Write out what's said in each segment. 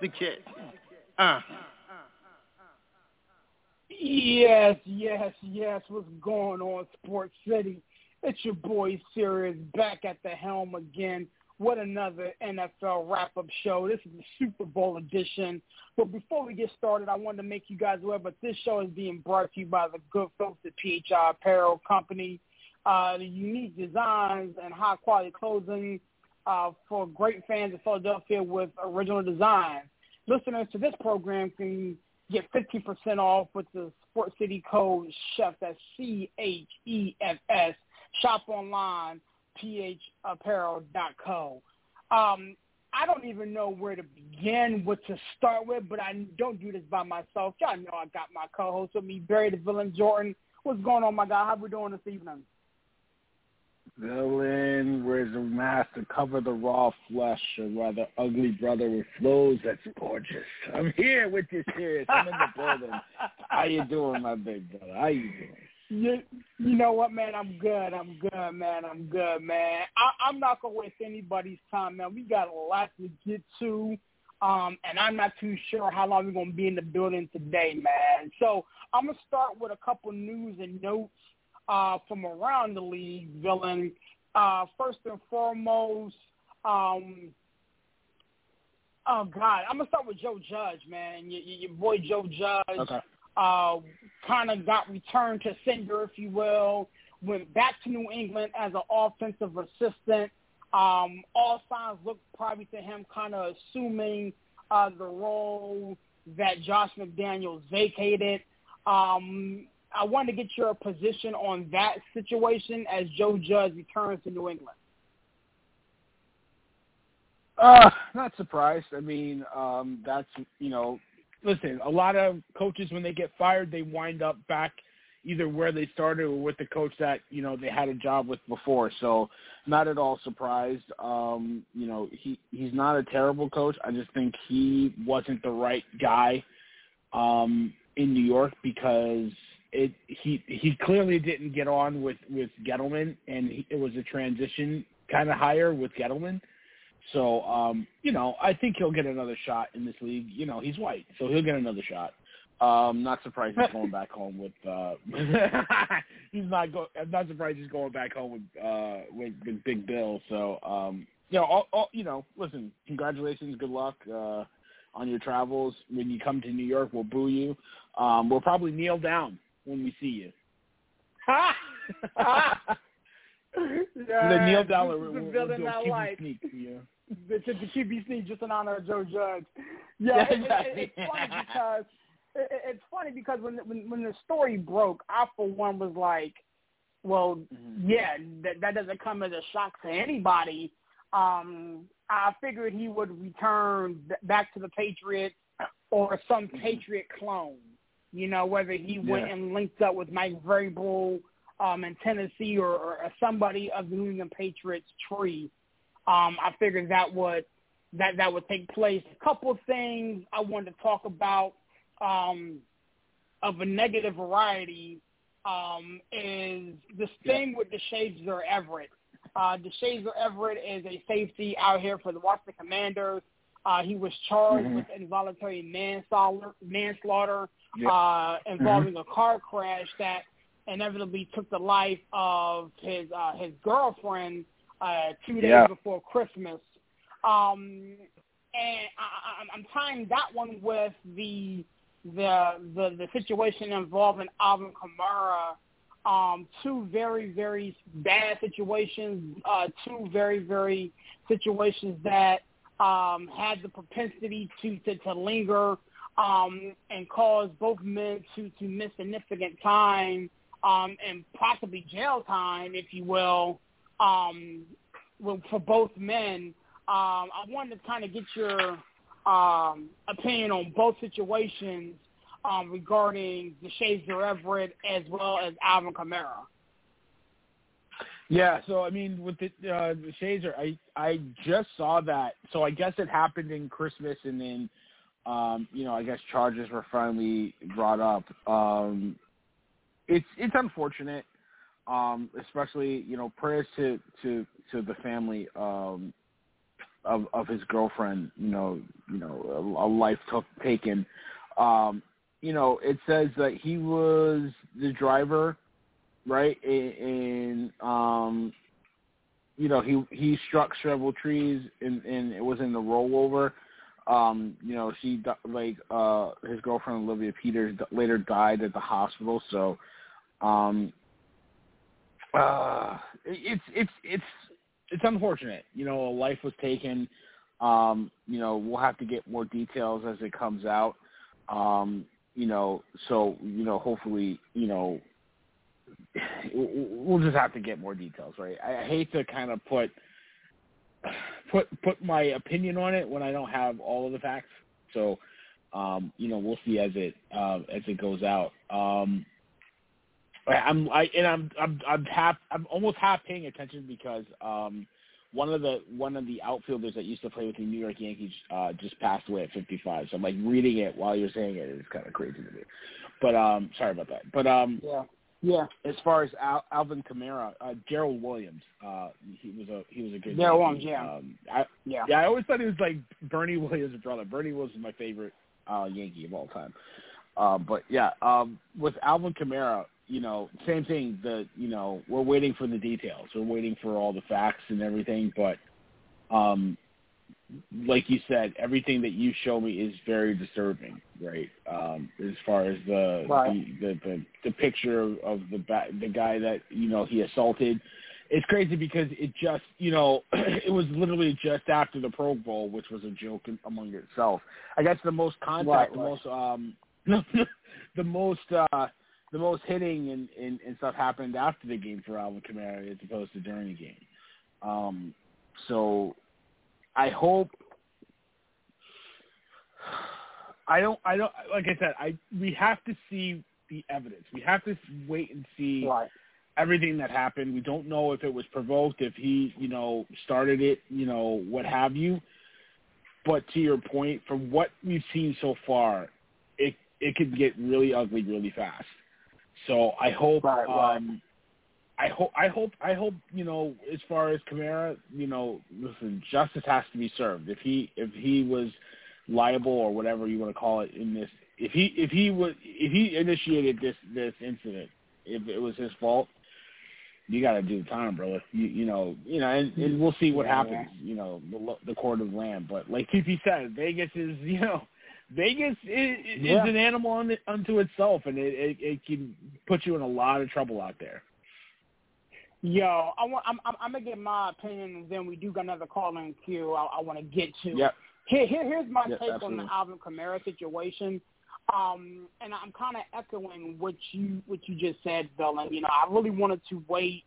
Woo! Connecticut. Uh. Yes, yes, yes. What's going on, Sports City? It's your boy Serious back at the helm again. What another NFL wrap-up show. This is the Super Bowl edition. But before we get started, I wanted to make you guys aware, but this show is being brought to you by the good folks at PHI Apparel Company. Uh, the unique designs and high-quality clothing uh, for great fans of Philadelphia with original design. Listeners to this program can get 15% off with the Sports City code CHEF, that's C-H-E-F-S. Shop online, phapparel.co. Um, I don't even know where to begin, what to start with, but I don't do this by myself. Y'all know I got my co-host with me, Barry the Villain Jordan. What's going on, my guy? How we doing this evening? Villain wears a mask to cover the raw flesh, a rather ugly brother with flows that's gorgeous. I'm here with you, serious. I'm in the building. How you doing, my big brother? How you doing? You, you know what, man? I'm good. I'm good, man. I'm good, man. I, I'm not gonna waste anybody's time, man. We got a lot to get to, um, and I'm not too sure how long we're gonna be in the building today, man. So I'm gonna start with a couple news and notes uh, from around the league, villain. Uh, first and foremost, um, oh God, I'm gonna start with Joe Judge, man. Your, your boy Joe Judge. Okay. Uh, kind of got returned to sender, if you will. Went back to New England as an offensive assistant. Um, all signs look probably to him kind of assuming uh, the role that Josh McDaniels vacated. Um, I wanted to get your position on that situation as Joe Judge returns to New England. Uh, not surprised. I mean, um, that's you know, listen. A lot of coaches when they get fired, they wind up back either where they started or with the coach that you know they had a job with before. So, not at all surprised. Um, you know, he he's not a terrible coach. I just think he wasn't the right guy um, in New York because it he he clearly didn't get on with with Gettleman, and he, it was a transition kind of hire with Gettleman. So um, you know, I think he'll get another shot in this league. You know, he's white, so he'll get another shot. Um, not surprised he's going back home with. uh He's not go. I'm not surprised he's going back home with uh with, with Big Bill. So um, you know, all, all, you know, listen, congratulations, good luck. uh on your travels. When you come to New York, we'll boo you. Um, we'll probably kneel down when we see you. the Neil Dollar this is we'll, we'll do a QB sneak you. The, the, the QB sneak just in honor of Joe Judge. Yeah, Yeah, it, it, it's funny because it, it- it's funny because when, when when the story broke, I for one was like, well, Mhm. yeah, that that doesn't come as a shock to anybody. Um, I figured he would return back to the Patriots or some Patriot clone. You know, whether he went and linked up with Mike Vrabel um, in Tennessee or, or somebody of the New England Patriots tree. Um, I figured that would that that would take place. A couple of things I wanted to talk about. um, of a negative variety um, is this thing with Deshazor Everett. Uh, Deshazor Everett is a safety out here for the Washington Commanders. Uh, he was charged Mhm. with involuntary manslaughter, manslaughter Yeah. uh, involving a car crash that inevitably took the life of his uh, his girlfriend uh, two days Yeah. before Christmas. Um, and I, I, I'm tying that one with the the the, the situation involving Alvin Kamara. Um, two very very bad situations. Uh, two very very situations that um, had the propensity to to, to linger um, and cause both men to to miss significant time um, and possibly jail time, if you will, um, for both men. Um, I wanted to kind of get your um, opinion on both situations um, regarding the Shazer Everett as well as Alvin Kamara. Yeah, so I mean, with the uh, Deshazor, I I just saw that. So I guess it happened in Christmas, and then, um, you know, I guess charges were finally brought up. Um, it's it's unfortunate, um, especially you know, prayers to to to the family um, of of his girlfriend. You know, you know, a, a life took taken. Um, you know, it says that he was the driver right? And um, you know, he he struck several trees, and and it was in the rollover. Um, you know, she like uh his girlfriend Olivia Peters later died at the hospital. So, um, uh, it's it's it's it's unfortunate. You know, a life was taken. Um, you know, we'll have to get more details as it comes out. Um, you know, so you know, hopefully, you know, we'll just have to get more details, right? I hate to kind of put put put my opinion on it when I don't have all of the facts. So, um, you know, we'll see as it uh, as it goes out. Um, I'm I and I'm I'm I'm half I'm almost half paying attention because um, one of the one of the outfielders that used to play with the New York Yankees uh, just passed away at 55. So I'm like reading it while you're saying it. It's kind of crazy to me. But um, sorry about that. But um, Yeah. Yeah. as far as Al- Alvin Kamara, uh, Gerald Williams, uh, he was a he was a good. Gerald Williams, yeah. Um, I, Yeah. yeah, I always thought he was like Bernie Williams' brother. Bernie Williams is my favorite uh, Yankee of all time. Uh, but yeah, um, with Alvin Kamara, you know, same thing. The you know we're waiting for the details. We're waiting for all the facts and everything. But um, like you said, everything that you show me is very disturbing, right? Um, as far as the Right. the, the the the picture of, of the ba- the guy that you know he assaulted. It's crazy because it just you know it was literally just after the Pro Bowl, which was a joke in, among itself. I guess the most contact, Right, the right. most um, the most uh, the most hitting and, and and stuff happened after the game for Alvin Kamara as opposed to during the game. Um, so I hope. I don't. I don't. Like I said, I we have to see the evidence. We have to wait and see Right. everything that happened. We don't know if it was provoked, if he, you know, started it, you know, what have you. But to your point, from what we've seen so far, it it could get really ugly really fast. So I hope Right, um I hope I hope I hope, you know, as far as Kamara, you know, listen, justice has to be served. If he if he was liable or whatever you want to call it in this if he if he was if he initiated this this incident, if it was his fault, you got to do the time, brother. You you know you know, and, and we'll see what happens. You know, the the court of land. But like TP said, Vegas is you know, Vegas is, is Yeah. an animal unto itself, and it, it it can put you in a lot of trouble out there. Yo, I want. I'm, I'm, I'm gonna get my opinion, and then we do got another call in queue. I, I want to get to. Yep. Here, here, here's my take absolutely. on the Alvin Kamara situation. Um, and I'm kind of echoing what you what you just said, Bill. And you know, I really wanted to wait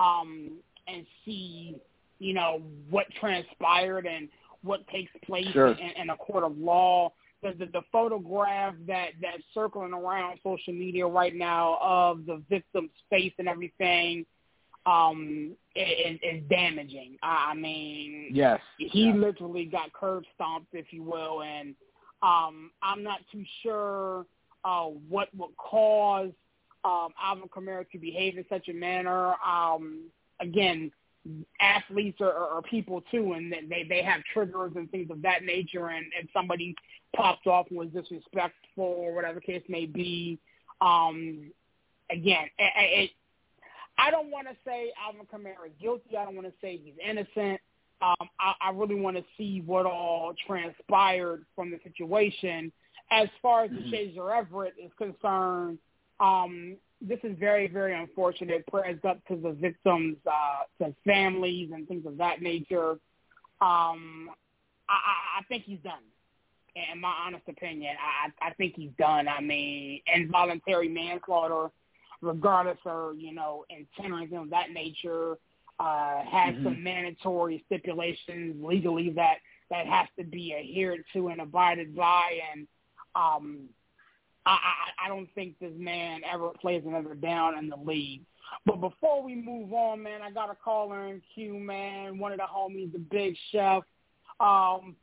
um, and see, you know, what transpired and what takes place Sure. in, in a court of law. The, the, the photograph that that's circling around social media right now of the victim's face and everything um, is, is damaging. I mean, Yes. he Yeah. literally got curb stomped, if you will, and Um, I'm not too sure uh, what would cause um, Alvin Kamara to behave in such a manner. Um, again, athletes are, are, are people too, and they they have triggers and things of that nature. And if somebody popped off and was disrespectful or whatever case may be, um, again, it, it, I don't want to say Alvin Kamara is guilty. I don't want to say he's innocent. Um, I, I really want to see what all transpired from the situation. As far as mm-hmm. Deshazor Everett is concerned, um, this is very, very unfortunate. Prayers up to the victims, uh, to families and things of that nature. Um, I, I think he's done. In my honest opinion, I, I think he's done. I mean, involuntary manslaughter, regardless of you know intent or anything of that nature, uh, has mm-hmm. some mandatory stipulations legally that that has to be adhered to and abided by, and um, I, I, I don't think this man ever plays another down in the league. But before we move on, man, I got a caller in queue, man. One of the homies, the Big Chef, um,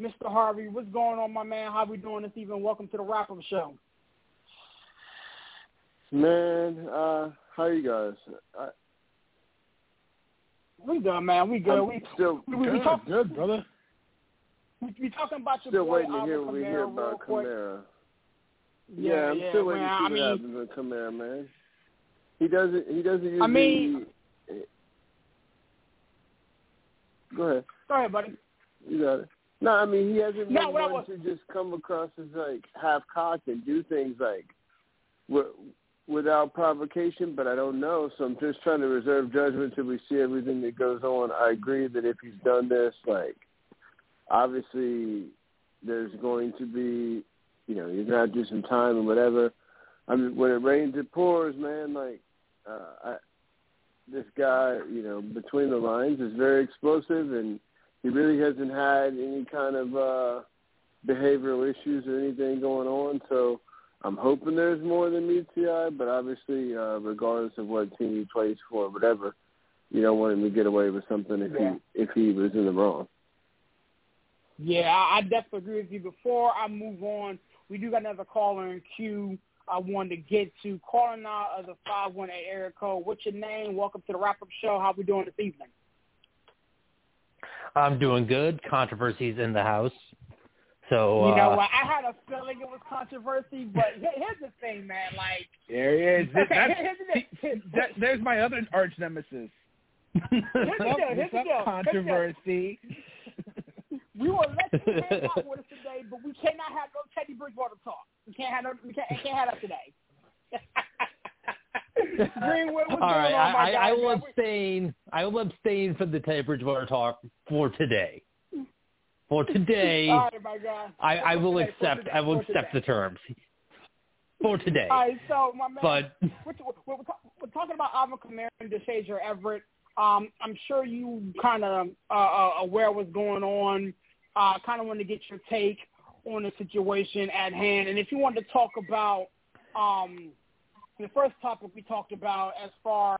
Mr. Harvey. What's going on, my man? How we doing this evening? Welcome to the Wrap Up Show. Man, uh, how you guys? I... We good, man. We good. I'm we still we, we, good, we talk, good, brother. We, we talking about your still boy, waiting to hear what we hear about Kamara. Yeah, Yeah, I'm yeah, still waiting man, to see I what mean- happens with Kamara, man. He doesn't. He doesn't usually. I mean- go ahead. Go ahead, buddy. You got it. No, I mean he hasn't been what I one was- to just come across as like half cocked and do things like wi- without provocation. But I don't know, so I'm just trying to reserve judgment till we see everything that goes on. I agree that if he's done this, like obviously there's going to be, you know, you're gonna have to do some time and whatever. I mean, when it rains, it pours, man. Like uh, I, this guy, you know, between the lines is very explosive and he really hasn't had any kind of uh behavioral issues or anything going on. So I'm hoping there's more than meets the eye, but obviously, uh, regardless of what team he plays for, whatever, you don't want him to get away with something if Yeah. he if he was in the wrong. Yeah, I, I definitely agree with you. Before I move on, we do got another caller in queue I wanted to get to. Calling out of the 518 area code. What's your name? Welcome to the Wrap Up Show. How we doing this evening? I'm doing good. Controversies in the house. So You know uh, what? I had a feeling it was controversy, but here's the thing, man. Like, There he is. okay, That's, here's the thing. that, there's my other arch nemesis. Here's the What's deal. up, Here's what's the deal. controversy? We will let you hang out with us today, but we cannot have no Teddy Bridgewater talk. We can't have no. We can't, can't have that today. Greenwood, what's All right, on, I. I, I will abstain. I will abstain from the Teddy Bridgewater talk for today. For today, All right, my guy. I, I will today, accept. today, I will accept the terms. For today, All right, so my man, but we're, we're, we're, talking about Alvin Kamara and Deshazor Everett. Um, I'm sure you kind of uh, uh, aware what's going on. Uh, kind of want to get your take on the situation at hand, and if you want to talk about um, the first topic we talked about as far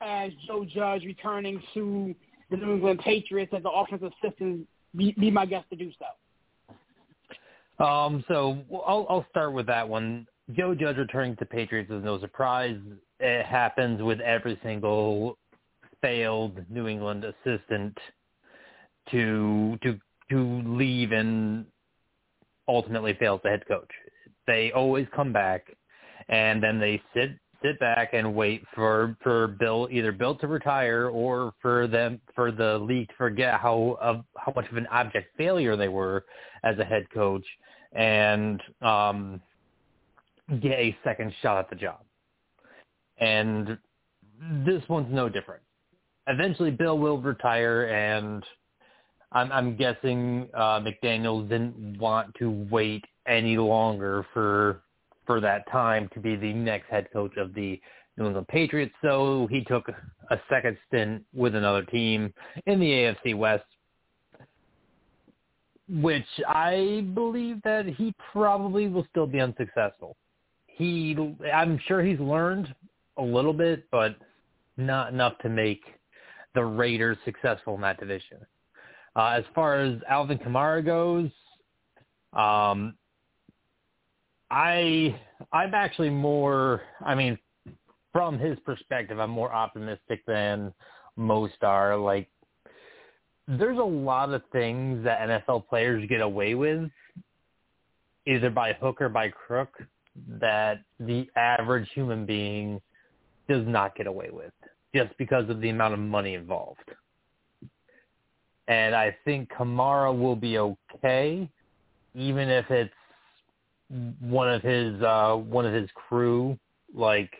as Joe Judge returning to the New England Patriots as the offensive assistant, be, be my guest to do so. Um, so I'll, I'll start with that one. Joe Judge returning to Patriots is no surprise. It happens with every single failed New England assistant to to to leave and ultimately fails the head coach. They always come back and then they sit sit back and wait for for Bill either Bill to retire or for them for the league to forget how of how much of an object failure they were as a head coach and um get a second shot at the job. And this one's no different. Eventually Bill will retire and I'm I'm guessing uh McDaniels didn't want to wait any longer for for that time to be the next head coach of the New England Patriots, so he took a second stint with another team in the AFC West, which I believe that he probably will still be unsuccessful. He, I'm sure he's learned a little bit, but not enough to make the Raiders successful in that division. Uh, as far as Alvin Kamara goes, um, I I'm actually more. I mean, from his perspective, I'm more optimistic than most are. Like, there's a lot of things that NFL players get away with, either by hook or by crook, that the average human being does not get away with, just because of the amount of money involved. And I think Kamara will be okay, even if it's one of his uh one of his crew like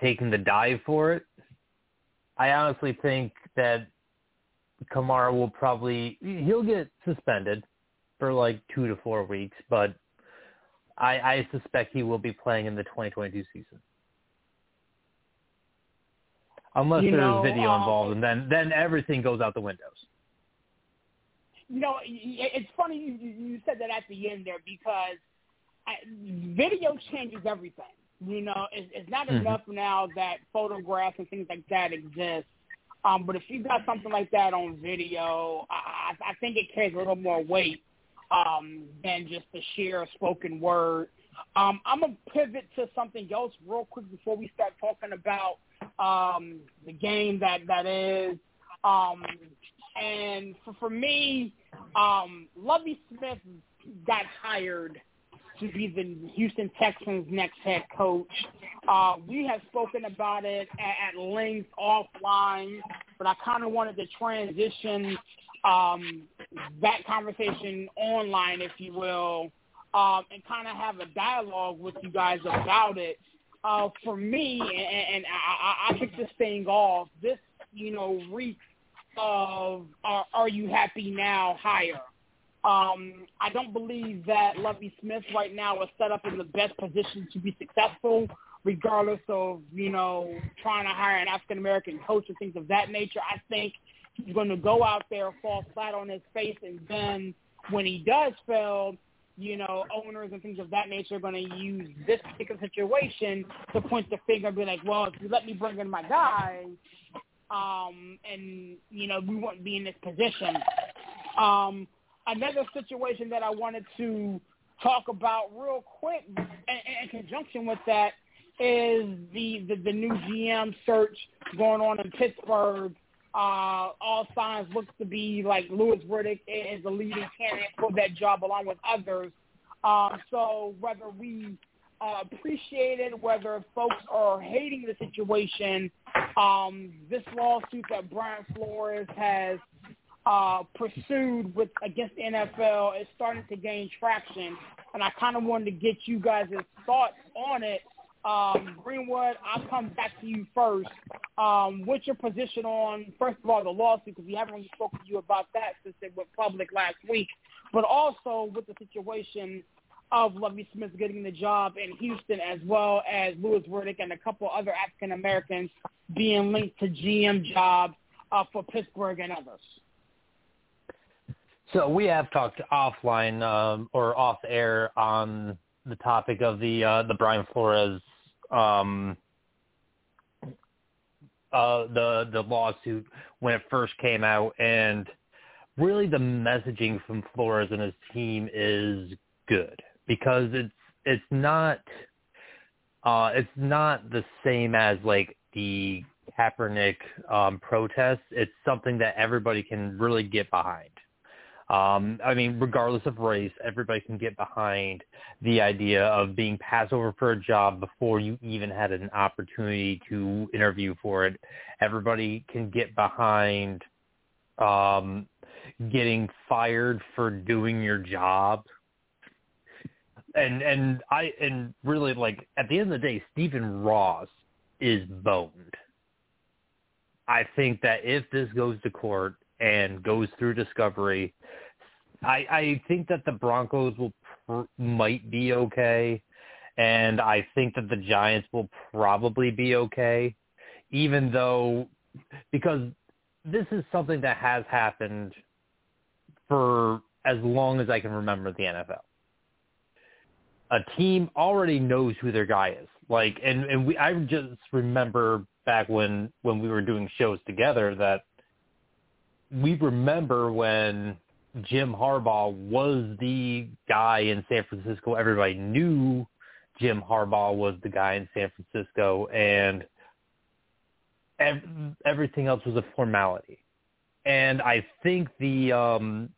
taking the dive for it. I honestly think that Kamara will probably he'll get suspended for like two to four weeks, but I, I suspect he will be playing in the 2022 season. Unless You there's know, video um, involved, and then then everything goes out the windows. you know, it's funny you, you you said that at the end there because I, video changes everything. You know, it's, it's not Mhm. enough now that photographs and things like that exist. Um, but if you got something like that on video, I, I I think it carries a little more weight um, than just the sheer spoken word. Um, I'm gonna pivot to something else real quick before we start talking about um, the game that that is. Um, and for, for me, um, Lovie Smith got hired to be the Houston Texans' next head coach. Uh, we have spoken about it at, at length offline, but I kind of wanted to transition um, that conversation online, if you will, um, and kind of have a dialogue with you guys about it. Uh, for me, and, and I, I this thing off. This, you know, reeks of uh, "Are you happy now?" hire. Um, I don't believe that Lovie Smith right now is set up in the best position to be successful, regardless of you know trying to hire an African American coach and things of that nature. I think he's going to go out there, fall flat on his face, and then when he does fail, you know, owners and things of that nature are going to use this particular situation to point the finger and be like, well, if you let me bring in my guy, um, and you know, we wouldn't be in this position. Um, another situation that I wanted to talk about real quick in, in conjunction with that is the, the the new GM search going on in Pittsburgh. Uh, all signs look to be like Louis Riddick is the leading candidate for that job along with others. Um, so whether we uh, appreciate it, whether folks are hating the situation, um, this lawsuit that Brian Flores has uh, pursued with against the NFL is starting to gain traction, and I kind of wanted to get you guys' thoughts on it. Um, Greenwood, I'll come back to you first. Um, what's your position on, first of all, the lawsuit, because we haven't really spoken to you about that since it went public last week, but also with the situation of Lovie Smith getting the job in Houston, as well as Louis Riddick and a couple other African Americans being linked to GM jobs uh, for Pittsburgh and others. So we have talked offline um, or off air on the topic of the uh, the Brian Flores um, uh, the the lawsuit when it first came out, and really the messaging from Flores and his team is good because it's it's not uh, it's not the same as like the Kaepernick um, protest. It's something that everybody can really get behind. Um, I mean, regardless of race, everybody can get behind the idea of being passed over for a job before you even had an opportunity to interview for it. Everybody can get behind um, getting fired for doing your job. And and I and really like at the end of the day, Stephen Ross is boned. I think that if this goes to court and goes through discovery, I, I think that the Broncos will pr- might be okay, and I think that the Giants will probably be okay, even though because this is something that has happened for as long as I can remember the NFL. A team already knows who their guy is. Like and, and we I just remember back when when we were doing shows together that we remember when Jim Harbaugh was the guy in San Francisco everybody knew Jim Harbaugh was the guy in San Francisco, and ev- everything else was a formality. And I think the um,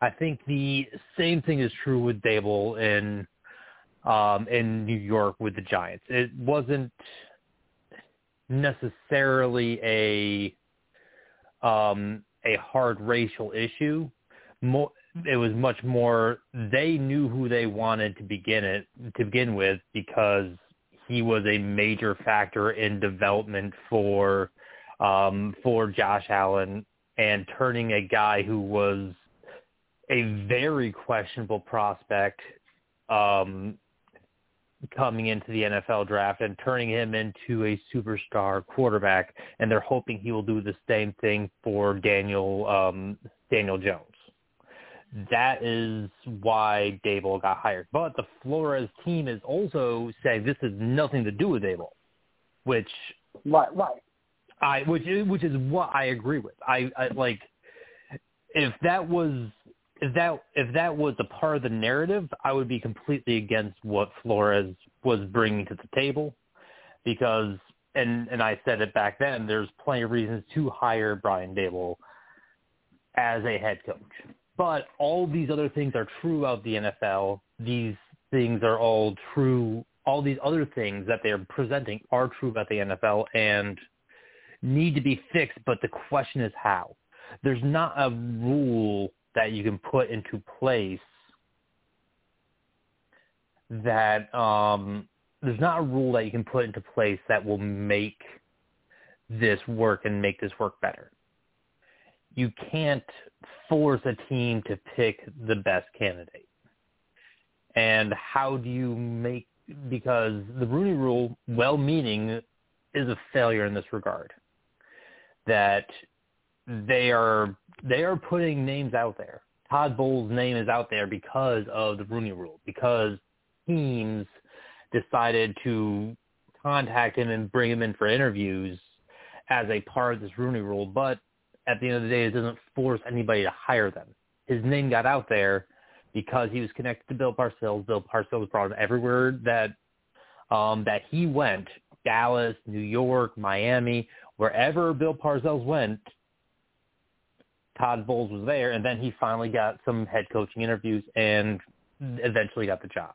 I think the same thing is true with Daboll in um, in New York with the Giants. It wasn't necessarily a um, a hard racial issue. More, it was much more they knew who they wanted to begin it to begin with because he was a major factor in development for um, for Josh Allen and turning a guy who was a very questionable prospect um, coming into the NFL draft and turning him into a superstar quarterback, and they're hoping he will do the same thing for Daniel um, Daniel Jones. That is why Daboll got hired. But the Flores team is also saying this has nothing to do with Daboll, which right, right. I which is which is what I agree with. I, I like if that was if that if that was a part of the narrative, I would be completely against what Flores was bringing to the table, because and and I said it back then. There's plenty of reasons to hire Brian Daboll as a head coach, but all these other things are true of the NFL. These things are all true. All these other things that they're presenting are true about the NFL and need to be fixed. But the question is how. There's not a rule that you can put into place that um, there's not a rule that you can put into place that will make this work and make this work better. You can't force a team to pick the best candidate. And how do you make because the Rooney Rule, well-meaning, is a failure in this regard. That they are they are putting names out there. Todd Bowles' name is out there because of the Rooney Rule, because teams decided to contact him and bring him in for interviews as a part of this Rooney Rule. But at the end of the day, it doesn't force anybody to hire them. His name got out there because he was connected to Bill Parcells. Bill Parcells brought him everywhere that um, that he went, Dallas, New York, Miami, wherever Bill Parcells went, Todd Bowles was there, and then he finally got some head coaching interviews and eventually got the job.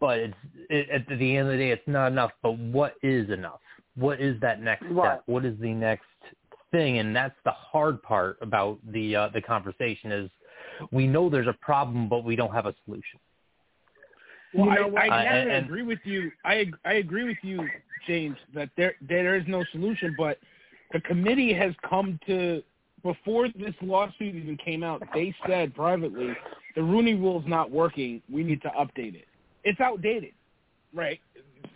But it's it, at the end of the day, it's not enough. But what is enough? What is that next step? Right. What is the next thing? And that's the hard part about the uh, the conversation is we know there's a problem, but we don't have a solution. Well, You know I, I what? have and- agree with you. I I agree with you, James, that there there is no solution. But the committee has come to before this lawsuit even came out. They said privately, the Rooney Rule's not working. We need to update it. It's outdated, right?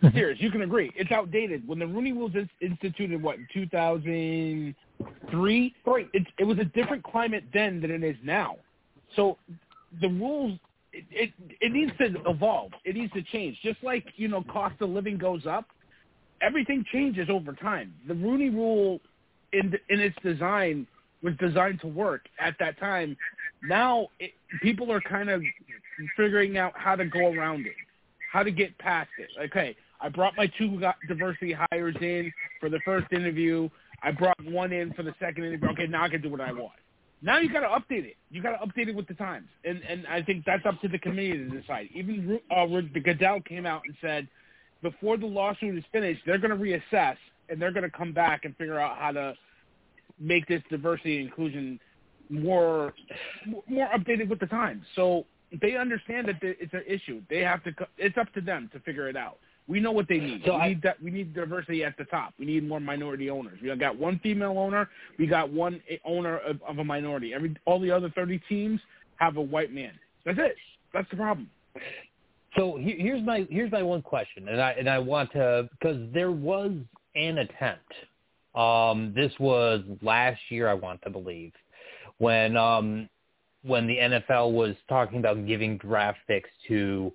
Mm-hmm. Serious, you can agree. It's outdated. When the Rooney Rules is instituted, what in 2003? Three. It, it was a different climate then than it is now. So the rules it, it it needs to evolve. It needs to change. Just like you know, cost of living goes up, everything changes over time. The Rooney Rule, in in its design, was designed to work at that time. Now it, people are kind of figuring out how to go around it, how to get past it. Okay, I brought my two diversity hires in for the first interview. I brought one in for the second interview. Okay, now I can do what I want. Now you got to update it. You got to update it with the times, and and I think that's up to the committee to decide. Even uh, the Goodell came out and said before the lawsuit is finished, they're going to reassess and they're going to come back and figure out how to make this diversity and inclusion more more updated with the times. So they understand that it's an issue. They have to. It's up to them to figure it out. We know what they need. So we I- need that. We need diversity at the top. We need more minority owners. We got one female owner. We got one eh, owner of, of a minority. Every all the other thirty teams have a white man. That's it. That's the problem. So he- here's my here's my one question, and I and I want to because there was an attempt. Um, this was last year, I want to believe, when um, when the NFL was talking about giving draft picks to.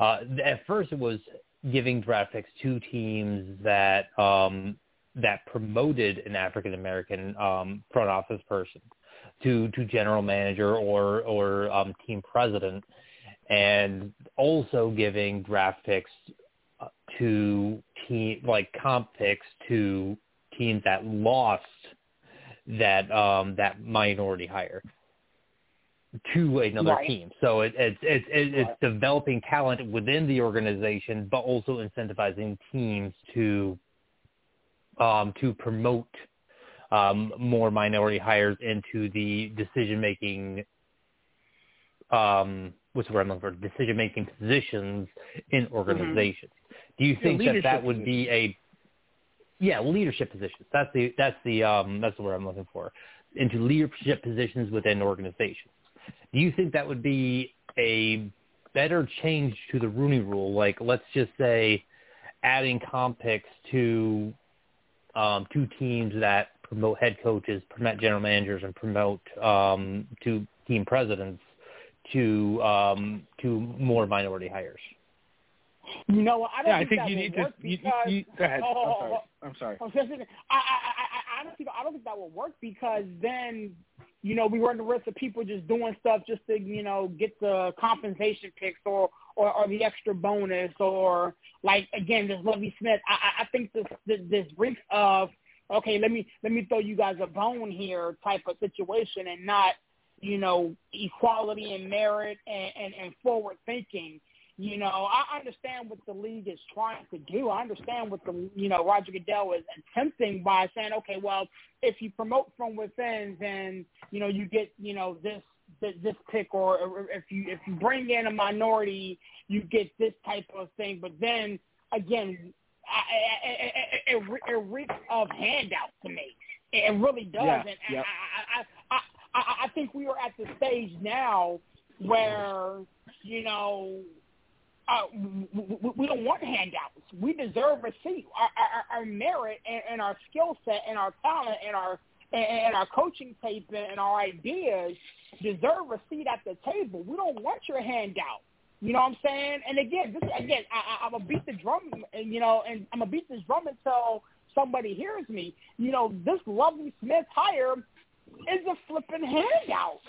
Uh, at first, it was giving draft picks to teams that um, that promoted an African American um, front office person to to general manager or or um, team president and also giving draft picks to team like comp picks to teams that lost that um that minority hire to another Right. team. So it, it's it's it's it's Right. developing talent within the organization, but also incentivizing teams to um to promote um more minority hires into the decision making um what's the word I'm looking for decision making positions in organizations. Do you think that that would be a yeah leadership positions? That's the that's the um that's the word I'm looking for into leadership positions within organizations. Do you think that would be a better change to the Rooney Rule? Like, let's just say, adding comp picks to um, two teams that promote head coaches, promote general managers, and promote um, to team presidents to um, to more minority hires. You know, what? I don't Yeah, I think, think that you need to. work You, because you, go ahead. Oh, I'm sorry. I'm sorry. I was just thinking, I, I, I, I honestly, I don't think that will work because then, you know, we run the risk of people just doing stuff just to, you know, get the compensation picks or, or, or the extra bonus or like again, this Lovie Smith. I, I I think this, this this reeks of okay, let me let me throw you guys a bone here type of situation and not, you know, equality and merit and, and, and forward thinking. You know, I understand what the league is trying to do. I understand what the you know Roger Goodell is attempting by saying, okay, well, if you promote from within, then you know you get you know this this, this pick, or, or if you if you bring in a minority, you get this type of thing. But then again, I, I, I, it, it, reeks of handout to me. It really does, Yeah, and, and yep. I, I, I, I, think we are at the stage now where you know uh, we, we- don't want handouts. We deserve a seat. Our, our, our merit and, and our skill set and our talent and our and our coaching tape and our ideas deserve a seat at the table. We don't want your handout. You know what I'm saying? And again, this again, I, I, I'm gonna beat the drum, and you know, and I'm gonna beat this drum until somebody hears me. You know, this Lovely Smith hire is a flipping handout.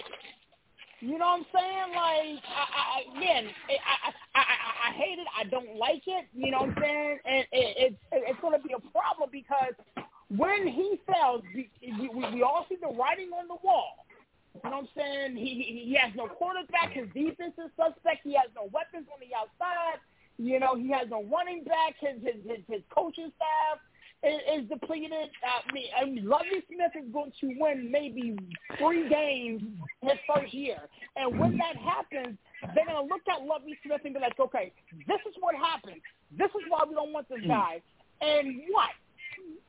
You know what I'm saying? Like, I, I, again, I, I, I, I hate it. I don't like it. You know what I'm saying? And it, it's it's going to be a problem because when he fails, we, we, we all see the writing on the wall. You know what I'm saying? He, he he has no quarterback. His defense is suspect. He has no weapons on the outside. You know, he has no running back. His his his, his coaching staff is, is depleted. I uh, mean, I mean, Lovie Smith is going to win maybe three games his first year, and when that happens, they're going to look at Lovie Smith and be like, okay, this is what happened. This is why we don't want this hmm. guy. And what?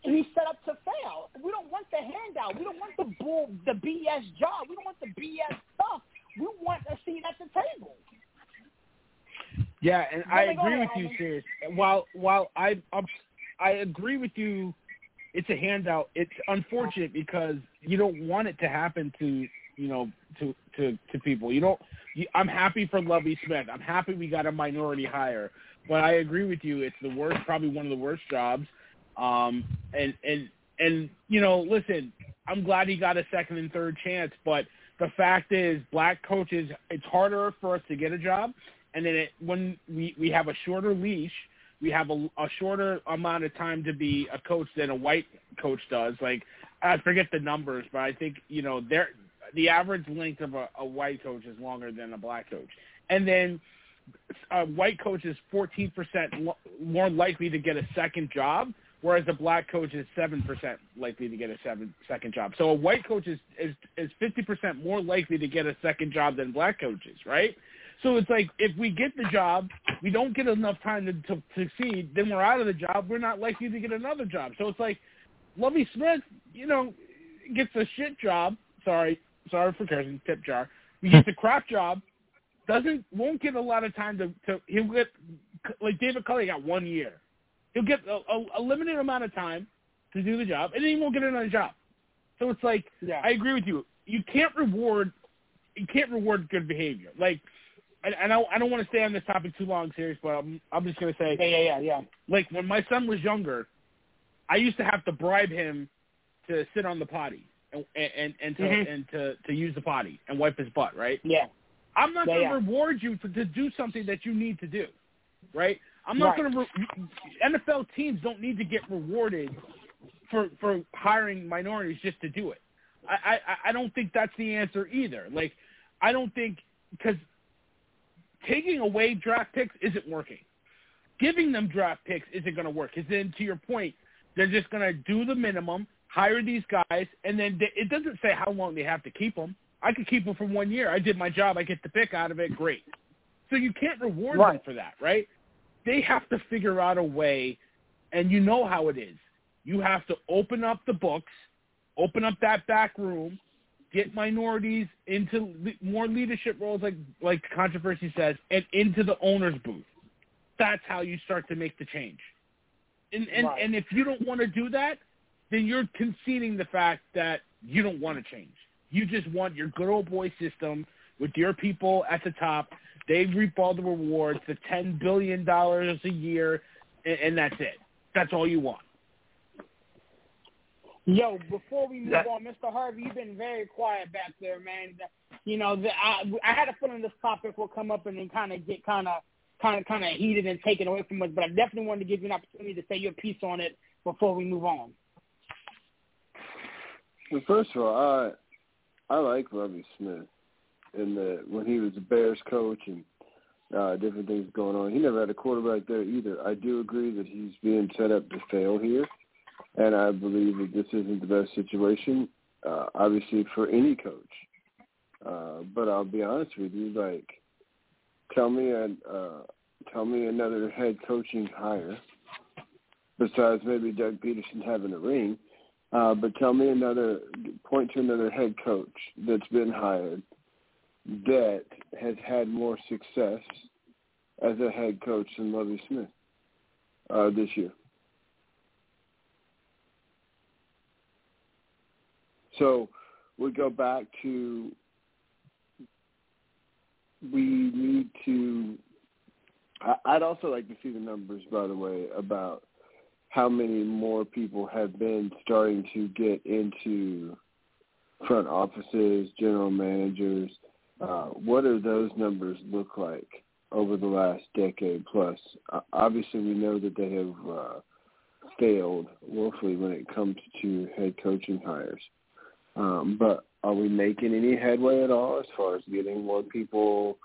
He's set up to fail. We don't want the handout. We don't want the bull, the BS job. We don't want the BS stuff. We want a seat at the table. Yeah, and I agree with you, serious. While while I I'm, I agree with you, it's a handout. It's unfortunate because you don't want it to happen to you know to to to people. You don't. You, I'm happy for Lovie Smith. I'm happy we got a minority hire, but I agree with you. It's the worst, probably one of the worst jobs. Um, and and and you know, listen, I'm glad he got a second and third chance, but the fact is, black coaches, it's harder for us to get a job and then it, when we we have a shorter leash, we have a, a shorter amount of time to be a coach than a white coach does. Like I forget the numbers, but I think you know they're the average length of a, a white coach is longer than a black coach, and then a white coach is 14% lo- more likely to get a second job, whereas a black coach is 7% likely to get a seven, second job. So a white coach is, is, is 50% more likely to get a second job than black coaches, right? So it's like if we get the job, we don't get enough time to, to succeed, then we're out of the job. We're not likely to get another job. So it's like Lovie Smith, you know, gets a shit job. Sorry, sorry for cursing. Tip jar. He gets a crap job. Doesn't won't get a lot of time to. to he'll get like David Culley got one year. He'll get a, a, a limited amount of time to do the job, and then he won't get another job. So it's like Yeah. I agree with you. You can't reward you can't reward good behavior. Like and, and I, I don't want to stay on this topic too long, serious, but I'm I'm just gonna say Yeah, yeah, yeah, yeah. like when my son was younger, I used to have to bribe him to sit on the potty and and and to Mhm. and to to use the potty and wipe his butt, right? Yeah. I'm not Yeah, going yeah. to reward you for, to do something that you need to do, right? I'm not Right. going to. Re- NFL teams don't need to get rewarded for for hiring minorities just to do it. I I, I don't think that's the answer either. Like, I don't think because taking away draft picks isn't working. Giving them draft picks isn't going to work. Because then, to your point, they're just going to do the minimum, hire these guys, and then they, it doesn't say how long they have to keep them. I could keep them for one year. I did my job. I get the pick out of it. Great. So you can't reward them for that, right? They have to figure out a way, and you know how it is. You have to open up the books, open up that back room, get minorities into le- more leadership roles, like like controversy says, and into the owner's booth. That's how you start to make the change. And and, Right. and if you don't want to do that, then you're conceding the fact that you don't want to change. You just want your good old boy system with your people at the top. They reap all the rewards, the ten billion dollars a year, and, and that's it. That's all you want. Yo, before we move on, Mr. Harvey, you've been very quiet back there, man. You know, the, I I had a feeling this topic will come up and then kind of get kind of kind of kind of heated and taken away from us. But I definitely wanted to give you an opportunity to say your piece on it before we move on. Well, first of all, I I like Lovie Smith, and the when he was the Bears coach and uh, different things going on. He never had a quarterback there either. I do agree that he's being set up to fail here, and I believe that this isn't the best situation, uh, obviously for any coach. Uh, but I'll be honest with you, like, tell me a uh, tell me another head coaching hire besides maybe Doug Pederson having a ring. Uh, but tell me another, point to another head coach that's been hired that has had more success as a head coach than Lovie Smith uh, this year. So we go back to we need to. I'd also like to see the numbers, by the way, about how many more people have been starting to get into front offices, general managers. Uh, what do those numbers look like over the last decade plus? Uh, obviously, we know that they have uh, failed woefully when it comes to head coaching hires. Um, but are we making any headway at all as far as getting more people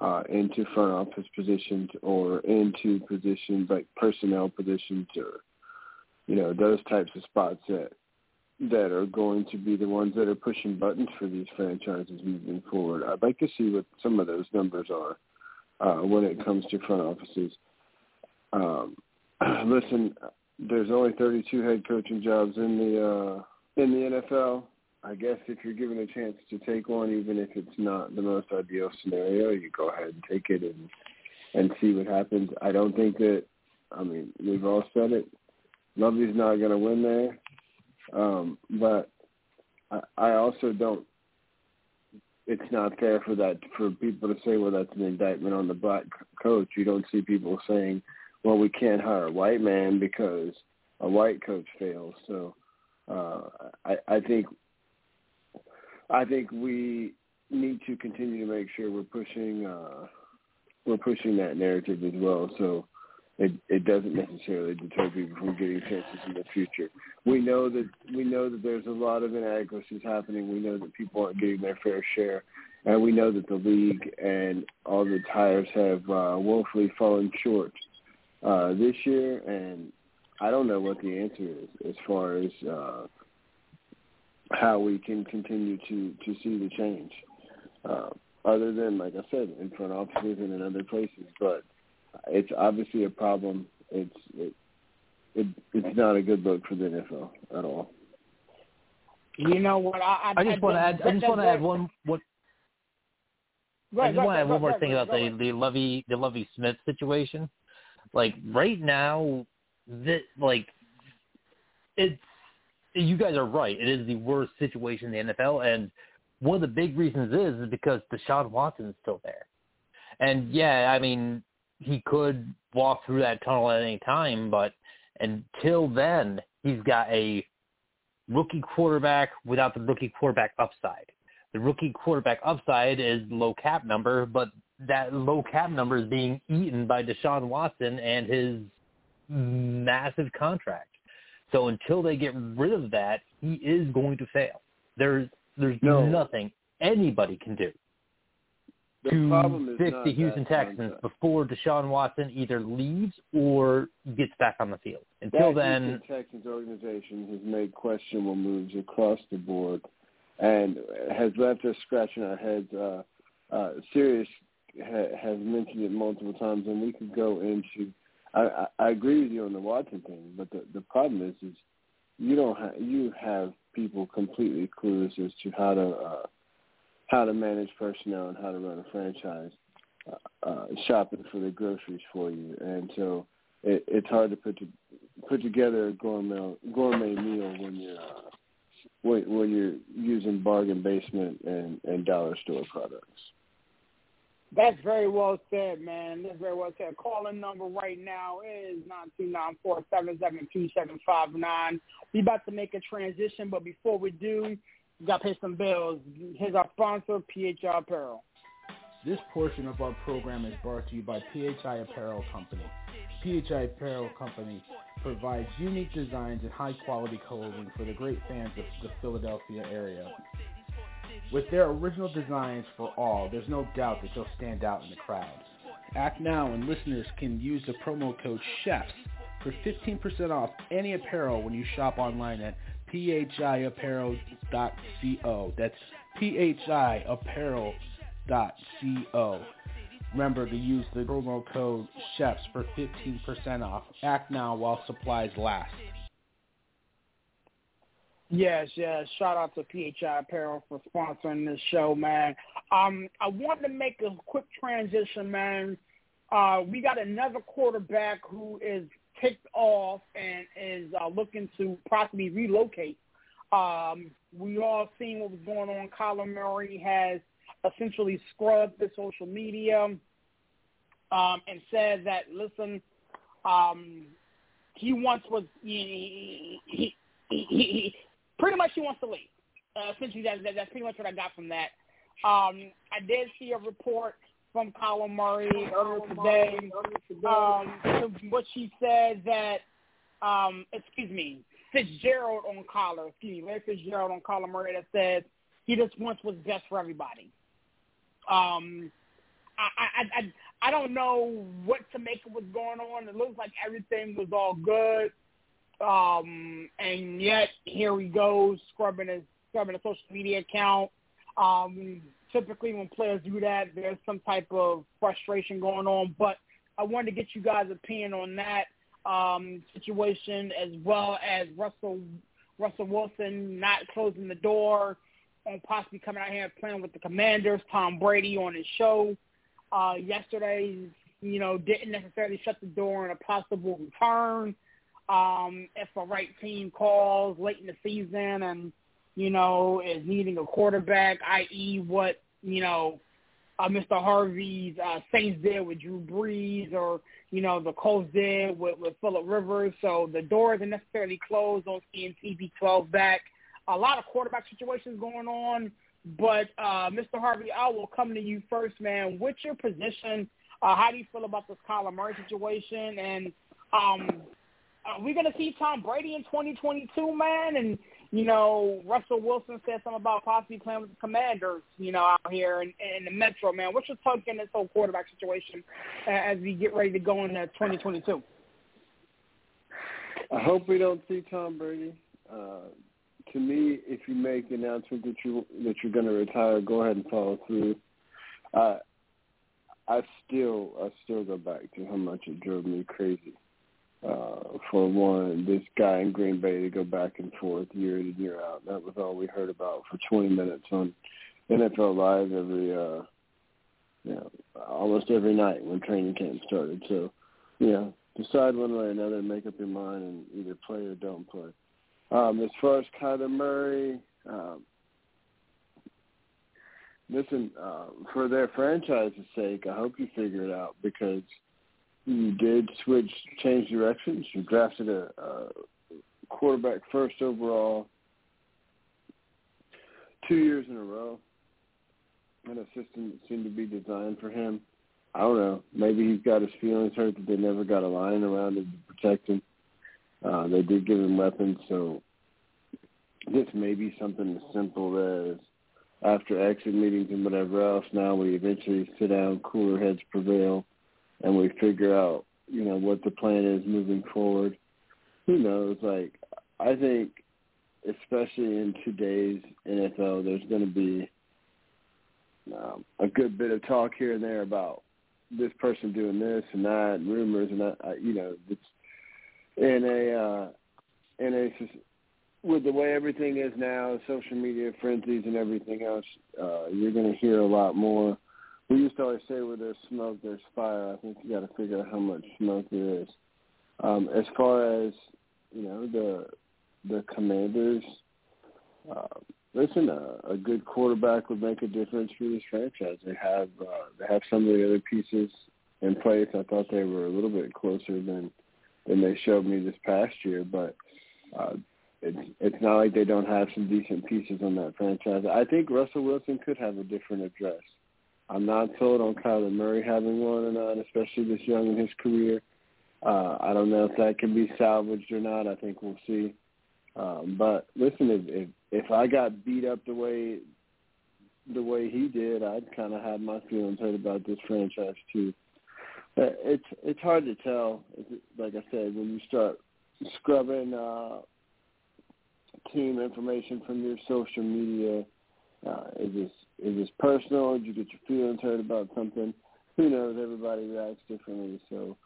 uh, into front office positions or into positions like personnel positions or you know those types of spots that that are going to be the ones that are pushing buttons for these franchises moving forward. I'd like to see what some of those numbers are uh, when it comes to front offices. Um, listen, there's only 32 head coaching jobs in the uh, in the NFL. I guess if you're given a chance to take one, even if it's not the most ideal scenario, you go ahead and take it and and see what happens. I don't think that. I mean, we've all said it. Lovely's not going to win there, um, but I, I also don't. It's not fair for that for people to say, "Well, that's an indictment on the black coach." You don't see people saying, "Well, we can't hire a white man because a white coach fails." So, uh, I, I think I think we need to continue to make sure we're pushing uh, we're pushing that narrative as well. So it it doesn't necessarily deter people from getting chances in the future. We know that we know that there's a lot of inadequacies happening. We know that people aren't getting their fair share, and we know that the league and all the tires have uh, woefully fallen short uh, this year. And I don't know what the answer is as far as uh, how we can continue to to see the change. Uh, other than, like I said, in front offices and in other places, but it's obviously a problem. It's it, it it's not a good look for the NFL at all. You know what? I I, I just want to add. I just want to add one. What Go I just go want to add go one more ahead, thing go about the ahead. the Lovie the Lovie Smith situation. Like right now, that like it's you guys are right. It is the worst situation in the NFL, and one of the big reasons is is because Deshaun Watson is still there. And yeah, I mean, he could walk through that tunnel at any time, but until then, he's got a rookie quarterback without the rookie quarterback upside. the rookie quarterback upside is low cap number, but that low cap number is being eaten by Deshaun Watson and his massive contract. So until they get rid of that, he is going to fail. There's there's No. nothing anybody can do The to problem is fix the Houston Texans before Deshaun Watson either leaves or gets back on the field. Until that then, Houston Texans organization has made questionable moves across the board and has left us scratching our heads. Uh, uh, Serious ha- has mentioned it multiple times, and we could go into. I, I, agree with you on the Watson thing, but the the problem is, is you don't have you have people completely clueless as to how to uh, how to manage personnel and how to run a franchise, uh, uh, shopping for the groceries for you, and so it, it's hard to put to, put together a gourmet gourmet meal when you're uh, when, when you're using bargain basement and, and dollar store products. That's very well said, man. That's very well said. Calling number right now is nine two nine four seven seven two seven five nine. We about to make a transition, but before we do, we got to pay some bills. Here's our sponsor, PHI Apparel. This portion of our program is brought to you by PHI Apparel Company. PHI Apparel Company provides unique designs and high quality clothing for the great fans of the Philadelphia area. With their original designs for all, there's no doubt that you'll stand out in the crowd. Act now and listeners can use the promo code CHEFS for 15% off any apparel when you shop online at phiapparel.co. That's phiapparel.co. Remember to use the promo code CHEFS for 15% off. Act now while supplies last. Yes, yes. Shout out to PHI Apparel for sponsoring this show, man. Um, I wanted to make a quick transition, man. Uh, we got another quarterback who is ticked off and is uh, looking to possibly relocate. Um, we all seen what was going on. Kyler Murray has essentially scrubbed the social media um, and said that, listen, um, he wants was he, he, he, he, pretty much he wants to leave. Uh, essentially, that, that, that's pretty much what I got from that. Um, I did see a report from Kyler Murray earlier today, um, what she said that, um, excuse me, Fitzgerald on Kyler, excuse me, Larry Fitzgerald on Kyler Murray that said he just wants what's best for everybody. Um, I, I, I, I don't know what to make of what's going on. It looks like everything was all good. Um, and yet here he goes scrubbing his scrubbing a social media account. Um, typically when players do that, there's some type of frustration going on. But I wanted to get you guys' opinion on that um, situation as well as Russell Russell Wilson not closing the door on possibly coming out here and playing with the Commanders. Tom Brady on his show uh, yesterday, you know, didn't necessarily shut the door on a possible return um, if a right team calls late in the season and, you know, is needing a quarterback, i.e. what, you know, uh, Mr. Harvey's uh, Saints did with Drew Brees or, you know, the Colts did with, with Philip Rivers. So the door isn't necessarily closed on seeing TB12 back. A lot of quarterback situations going on. But, uh, Mr. Harvey, I will come to you first, man. What's your position? Uh, how do you feel about this Kyler Murray situation? And um, are we going to see Tom Brady in 2022, man? And, you know, Russell Wilson said something about possibly playing with the Commanders, you know, out here in, in the Metro, man. What's your take on this whole quarterback situation uh, as we get ready to go into 2022? I hope we don't see Tom Brady. Uh, to me, if you make the announcement that you that you're going to retire, go ahead and follow through. Uh, I still I still go back to how much it drove me crazy. Uh, for one, this guy in Green Bay to go back and forth year in and year out. That was all we heard about for 20 minutes on NFL Live every, uh, you know, almost every night when training camp started. So, you know, decide one way or another make up your mind and either play or don't play. Um, as far as Kyler Murray, um, listen, uh, for their franchise's sake, I hope you figure it out because you did switch, change directions. You drafted a, a quarterback first overall two years in a row. and a system that seemed to be designed for him. I don't know. Maybe he's got his feelings hurt that they never got a line around him to protect him. Uh, they did give him weapons, so this may be something as simple as after exit meetings and whatever else. Now we eventually sit down, cooler heads prevail, and we figure out, you know, what the plan is moving forward. Who knows? Like, I think, especially in today's NFL, there's going to be um, a good bit of talk here and there about this person doing this and that, and rumors and that. Uh, you know, it's in a uh, in a with the way everything is now, social media frenzies and everything else. Uh, you're going to hear a lot more. We used to always say, "Where there's smoke, there's fire." I think you got to figure out how much smoke there is. Um, as far as you know, the the Commanders. Uh, listen, a, a good quarterback would make a difference for this franchise. They have uh, they have some of the other pieces in place. I thought they were a little bit closer than than they showed me this past year, but uh, it's it's not like they don't have some decent pieces on that franchise. I think Russell Wilson could have a different address. I'm not sold on Kyler Murray having one or not, especially this young in his career. Uh, I don't know if that can be salvaged or not. I think we'll see. Um, but listen, if, if if I got beat up the way the way he did, I'd kind of have my feelings hurt about this franchise too. Uh, it's it's hard to tell. Like I said, when you start scrubbing uh, team information from your social media, uh, is this is this personal? Did you get your feelings hurt about something? Who knows? Everybody reacts differently, so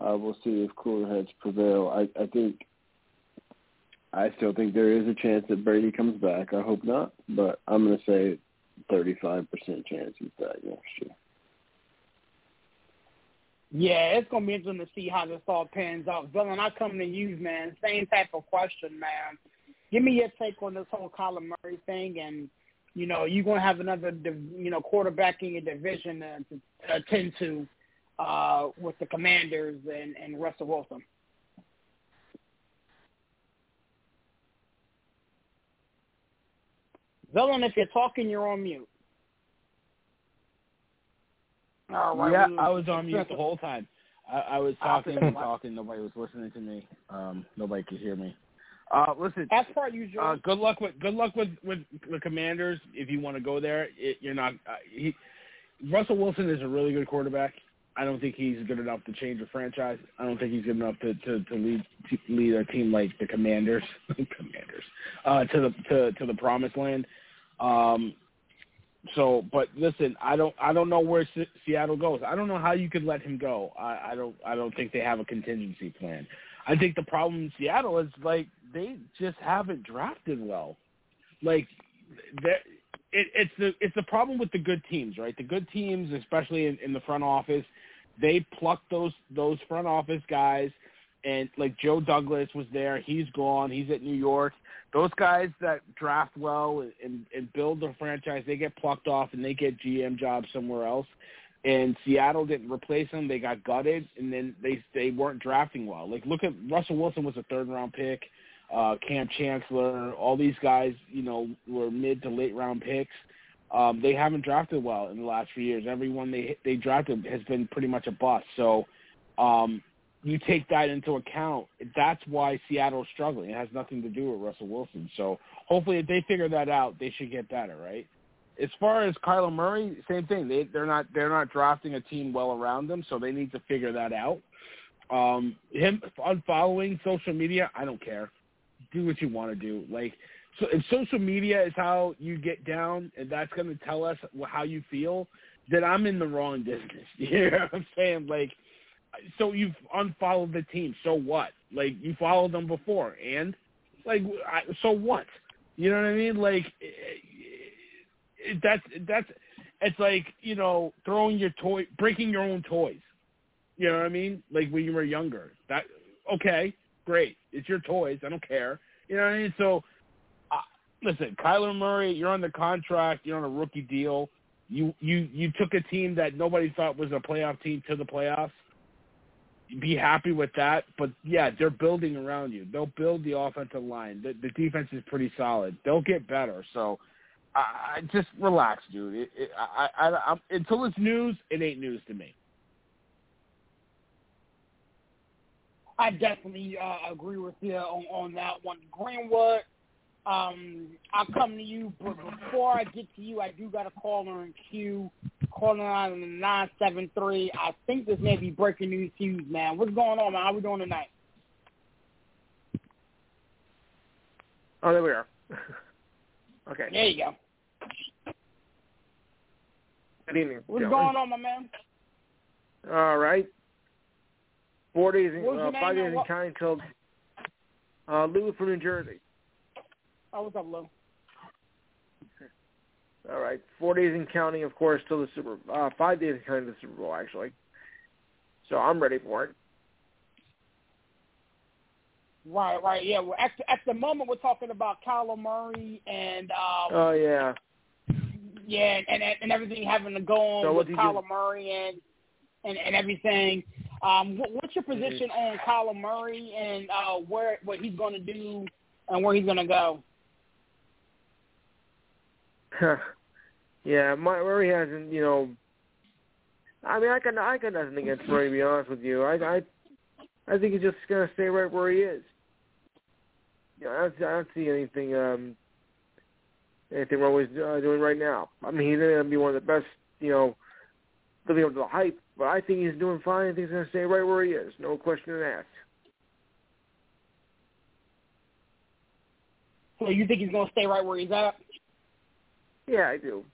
uh, we'll see if cooler heads prevail. I, I think I still think there is a chance that Brady comes back. I hope not, but I'm going to say 35% chance he's back next year. Yeah, it's gonna be interesting to see how this all pans out. Villain, I come to you, man. Same type of question, man. Give me your take on this whole Kyler Murray thing, and you know you're gonna have another, you know, quarterback in your division to, to attend to uh, with the Commanders and, and Russell Wilson. Villain, if you're talking, you're on mute. All right, yeah, I was on mute the whole time. I, I was talking and talking. Nobody was listening to me. Um, nobody could hear me. Uh, listen, that's part usual. Uh, good luck with good luck with with the Commanders. If you want to go there, it, you're not. Uh, he, Russell Wilson is a really good quarterback. I don't think he's good enough to change a franchise. I don't think he's good enough to to, to lead to lead a team like the Commanders, Commanders, uh, to the to to the promised land. Um, so, but listen, I don't, I don't know where C- Seattle goes. I don't know how you could let him go. I, I don't, I don't think they have a contingency plan. I think the problem in Seattle is like they just haven't drafted well. Like, it, it's the it's the problem with the good teams, right? The good teams, especially in, in the front office, they pluck those those front office guys and like Joe Douglas was there. He's gone. He's at New York. Those guys that draft well and, and build the franchise, they get plucked off and they get GM jobs somewhere else. And Seattle didn't replace them. They got gutted, and then they they weren't drafting well. Like look at Russell Wilson was a third round pick. Uh, Kam Chancellor, all these guys, you know, were mid to late round picks. Um, they haven't drafted well in the last few years. Everyone they they drafted has been pretty much a bust. So um, you take that into account, that's why Seattle's struggling. It has nothing to do with Russell Wilson. So hopefully, if they figure that out, they should get better, right? As far as Kyler Murray, same thing. They they're not they're not drafting a team well around them, so they need to figure that out. Um, him unfollowing social media, I don't care. Do what you want to do. Like, so if social media is how you get down, and that's going to tell us how you feel, then I'm in the wrong business. You know what I'm saying? Like, so you've unfollowed the team. So what? Like you followed them before, and like I, so what? You know what I mean? Like that's that's it's like you know throwing your toy, breaking your own toys. You know what I mean? Like when you were younger. That okay, great. It's your toys. I don't care. You know what I mean? So uh, listen, Kyler Murray, you're on the contract. You're on a rookie deal. You you you took a team that nobody thought was a playoff team to the playoffs be happy with that. But yeah, they're building around you. They'll build the offensive line. The, the defense is pretty solid. They'll get better. So I, I just relax, dude. It, it, I, I, I, until it's news, it ain't news to me. I definitely uh, agree with you on, on that one. Greenwood, um, I'll come to you, but before I get to you, I do got a caller in queue. Calling on the 973. I think this may be breaking news to you, man. What's going on, man? How we doing tonight? Oh, there we are. okay. There you go. Good evening. What's gentlemen. going on, my man? All right. Four days, in, uh, five days in what- county until uh, Lou from New Jersey. Oh, what's up, Lou? All right. Four days in counting, of course, till the Super. Uh, five days in counting the Super Bowl, actually. So I'm ready for it. Right, right, yeah. Well, at the, at the moment, we're talking about Kyler Murray and um, Oh yeah. yeah, and and, and everything having to go on So with Kyler do? Murray and and and everything. Um, what, what's your position on Kyler Murray and uh, where what he's going to do and where he's going to go? yeah, my, Murray hasn't, you know. I mean, I got I got nothing against Murray. To be honest with you, I I I think he's just gonna stay right where he is. Yeah, I don't, I don't see anything um anything wrong with uh, doing right now. I mean, he's gonna be one of the best, you know, living up to the hype. But I think he's doing fine. I think he's gonna stay right where he is. No question asked. So you think he's going to stay right where he's at? Yeah, I do.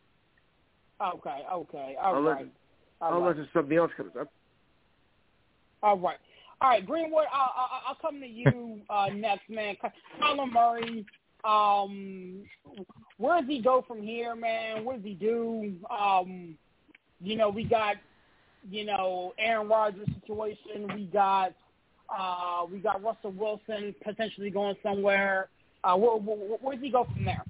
Okay, okay, all unless, right. All unless right. something else comes up. All right. All right, Greenwood, I'll, I'll, I'll come to you uh, next, man. Kyler Murray, um, where does he go from here, man? What does he do? Um, you know, we got, you know, Aaron Rodgers situation. We got, uh, we got Russell Wilson potentially going somewhere. Uh, where, where, where does he go from there?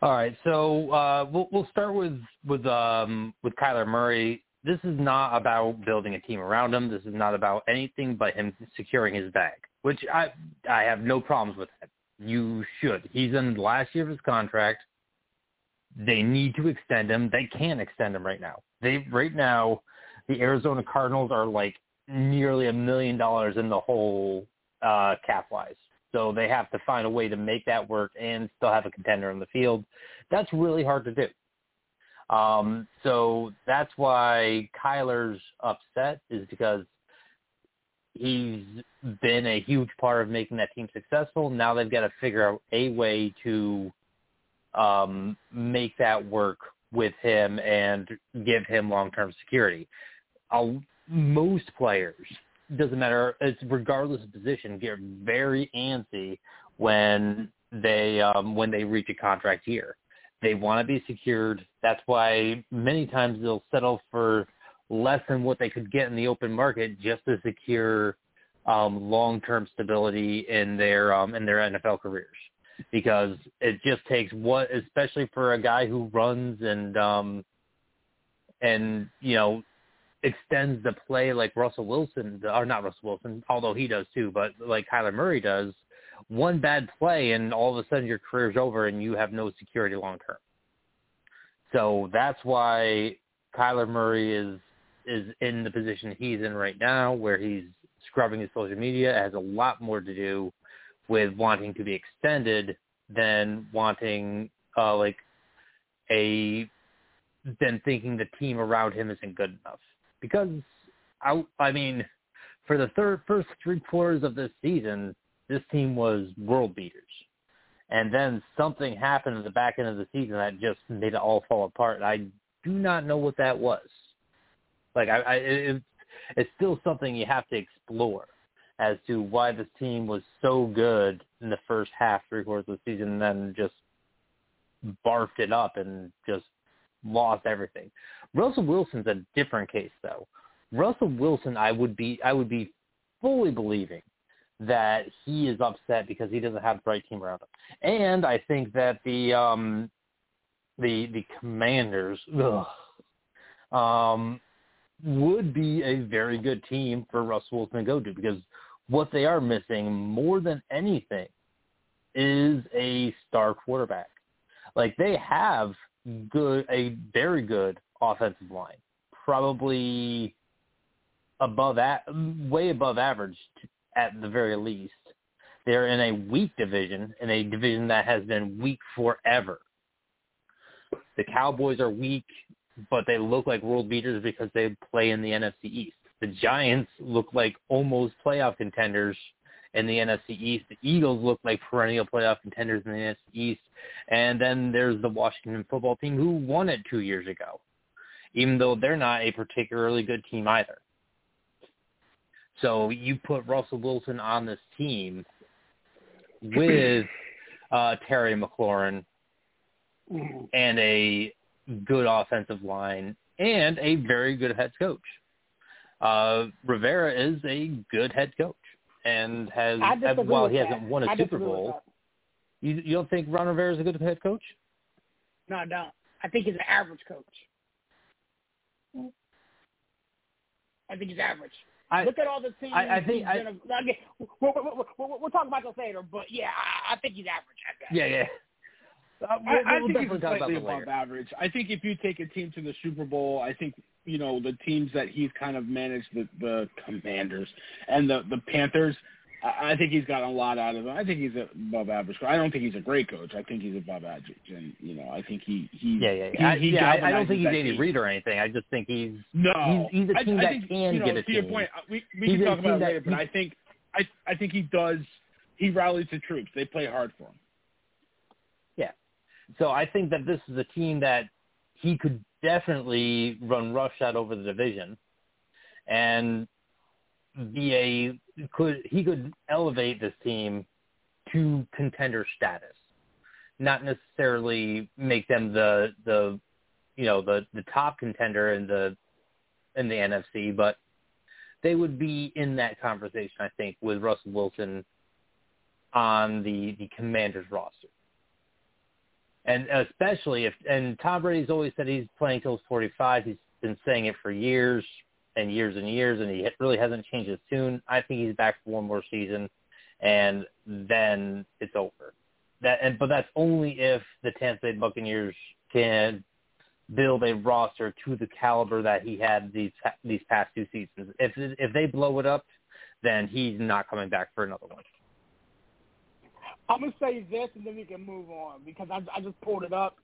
All right, so uh, we'll we'll start with with um, with Kyler Murray. This is not about building a team around him. This is not about anything but him securing his bag, which I I have no problems with that. You should. He's in the last year of his contract. They need to extend him. They can't extend him right now. They right now, the Arizona Cardinals are like nearly a million dollars in the hole uh, cap wise. So they have to find a way to make that work and still have a contender on the field. That's really hard to do. Um, so that's why Kyler's upset is because he's been a huge part of making that team successful. Now they've got to figure out a way to um, make that work with him and give him long-term security. Most players doesn't matter. It's regardless of position. Get very antsy when they um, when they reach a contract year. They want to be secured. That's why many times they'll settle for less than what they could get in the open market just to secure um, long-term stability in their um, in their NFL careers. Because it just takes what, especially for a guy who runs and um, and you know extends the play like Russell Wilson, or not Russell Wilson, although he does too, but like Kyler Murray does, one bad play and all of a sudden your career's over and you have no security long term. So that's why Kyler Murray is is in the position he's in right now, where he's scrubbing his social media. It has a lot more to do with wanting to be extended than wanting uh, like a than thinking the team around him isn't good enough because I, I mean, for the third first three quarters of this season, this team was world beaters, and then something happened at the back end of the season that just made it all fall apart. And I do not know what that was. Like I, I it, it's still something you have to explore as to why this team was so good in the first half, three quarters of the season, and then just barfed it up and just lost everything. Russell Wilson's a different case though. Russell Wilson I would be I would be fully believing that he is upset because he doesn't have the right team around him. And I think that the um the the commanders ugh, um would be a very good team for Russell Wilson to go to because what they are missing more than anything is a star quarterback. Like they have good, a very good offensive line, probably above at way above average at the very least. They're in a weak division, in a division that has been weak forever. The Cowboys are weak, but they look like world beaters because they play in the NFC East. The Giants look like almost playoff contenders in the NFC East. The Eagles look like perennial playoff contenders in the NFC East. And then there's the Washington football team who won it two years ago, even though they're not a particularly good team either. So you put Russell Wilson on this team with uh, Terry McLaurin and a good offensive line and a very good head coach. Uh, Rivera is a good head coach and has, while he hasn't won a I Super Bowl, you, you don't think Ron Rivera is a good head coach? No, I don't. I think he's an average coach. I think he's average. I, Look at all the teams. I, I think he's I, been a- again, we'll, we'll, we'll, we'll talk about this later, but yeah, I, I think he's average yeah, yeah. Uh, I, we'll, I we'll think definitely he's slightly above average. I think if you take a team to the Super Bowl, I think you know the teams that he's kind of managed the the Commanders and the the Panthers. I, I think he's gotten a lot out of them. I think he's above average. I don't think he's a great coach. I think he's above average, and you know I think he he Yeah, yeah, yeah. I, he, he yeah, I, I don't think he's Andy. Reid or anything. I just think he's No, he's, he's a I- team I that think, can you know, get a to team. your point, uh, we we He's can talk about it that- later, but I think I I think he does. He rallies the troops. They play hard for him. So I think that this is a team that he could definitely run roughshod over the division, and be a could he could elevate this team to contender status, not necessarily make them the the you know the the top contender in the in the NFC, but they would be in that conversation. I think with Russell Wilson on the the Commanders roster and especially if and Tom Brady's always said he's playing till he's 45. He's been saying it for years and years and years, and he really hasn't changed his tune. I think he's back for one more season, and then it's over. That and but that's only if the Tampa Bay Buccaneers can build a roster to the caliber that he had these these past two seasons. If if they blow it up, then he's not coming back for another one. I'm gonna say this, and then we can move on because I, I just pulled it up.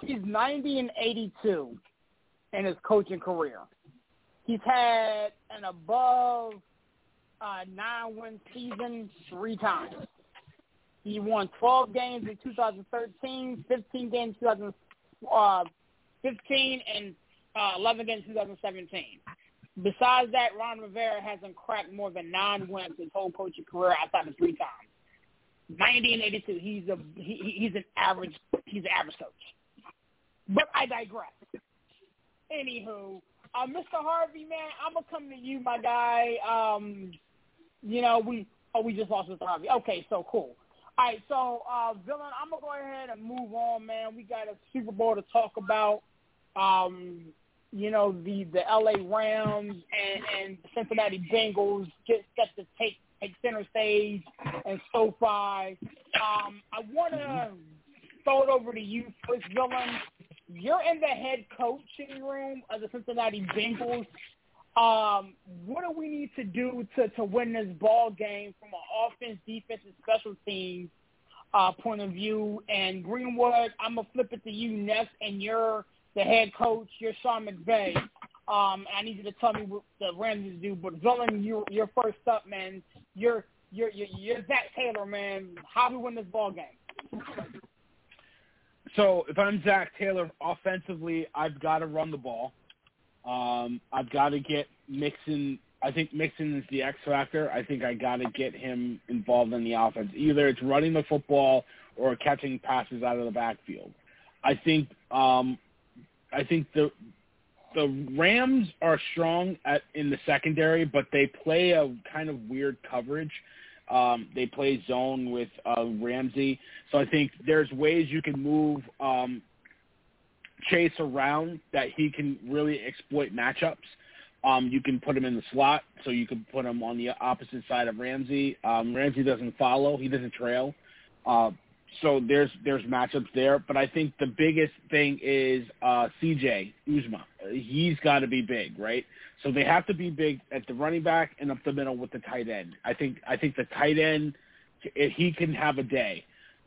He's 90 and 82 in his coaching career. He's had an above uh, nine-win season three times. He won 12 games in 2013, 15 games in 2015, and uh, 11 games in 2017. Besides that, Ron Rivera hasn't cracked more than nine wins his whole coaching career outside of three times. 90 and 82. He's a he, he's an average he's an average coach. But I digress. Anywho, uh, Mr. Harvey, man, I'm gonna come to you, my guy. Um, you know we oh we just lost Mr. Harvey. Okay, so cool. All right, so uh, villain, I'm gonna go ahead and move on, man. We got a Super Bowl to talk about. Um, you know the the LA Rams and, and Cincinnati Bengals just get to take take center stage and SoFi. Um, I want to throw it over to you first, villain. You're in the head coaching room of the Cincinnati Bengals. Um, what do we need to do to, to win this ball game from an offense, defense, and special teams uh, point of view? And Greenwood, I'm gonna flip it to you next, and you're the head coach. You're Sean McVay. Um, I need you to tell me what the Rams do. But villain, you you're first up, man. You're you're you're, you're Zac Taylor, man. How do we win this ball game? So if I'm Zac Taylor offensively, I've got to run the ball. Um, I've got to get Mixon. I think Mixon is the X factor. I think I got to get him involved in the offense. Either it's running the football or catching passes out of the backfield. I think um, I think the the Rams are strong at in the secondary, but they play a kind of weird coverage. Um, they play zone with uh, Ramsey, so I think there's ways you can move um, Chase around that he can really exploit matchups. Um, you can put him in the slot, so you can put him on the opposite side of Ramsey. Um, Ramsey doesn't follow; he doesn't trail. Uh, so there's there's matchups there, but I think the biggest thing is uh, CJ Uzomah. He's got to be big, right? So they have to be big at the running back and up the middle with the tight end. I think I think the tight end he can have a day.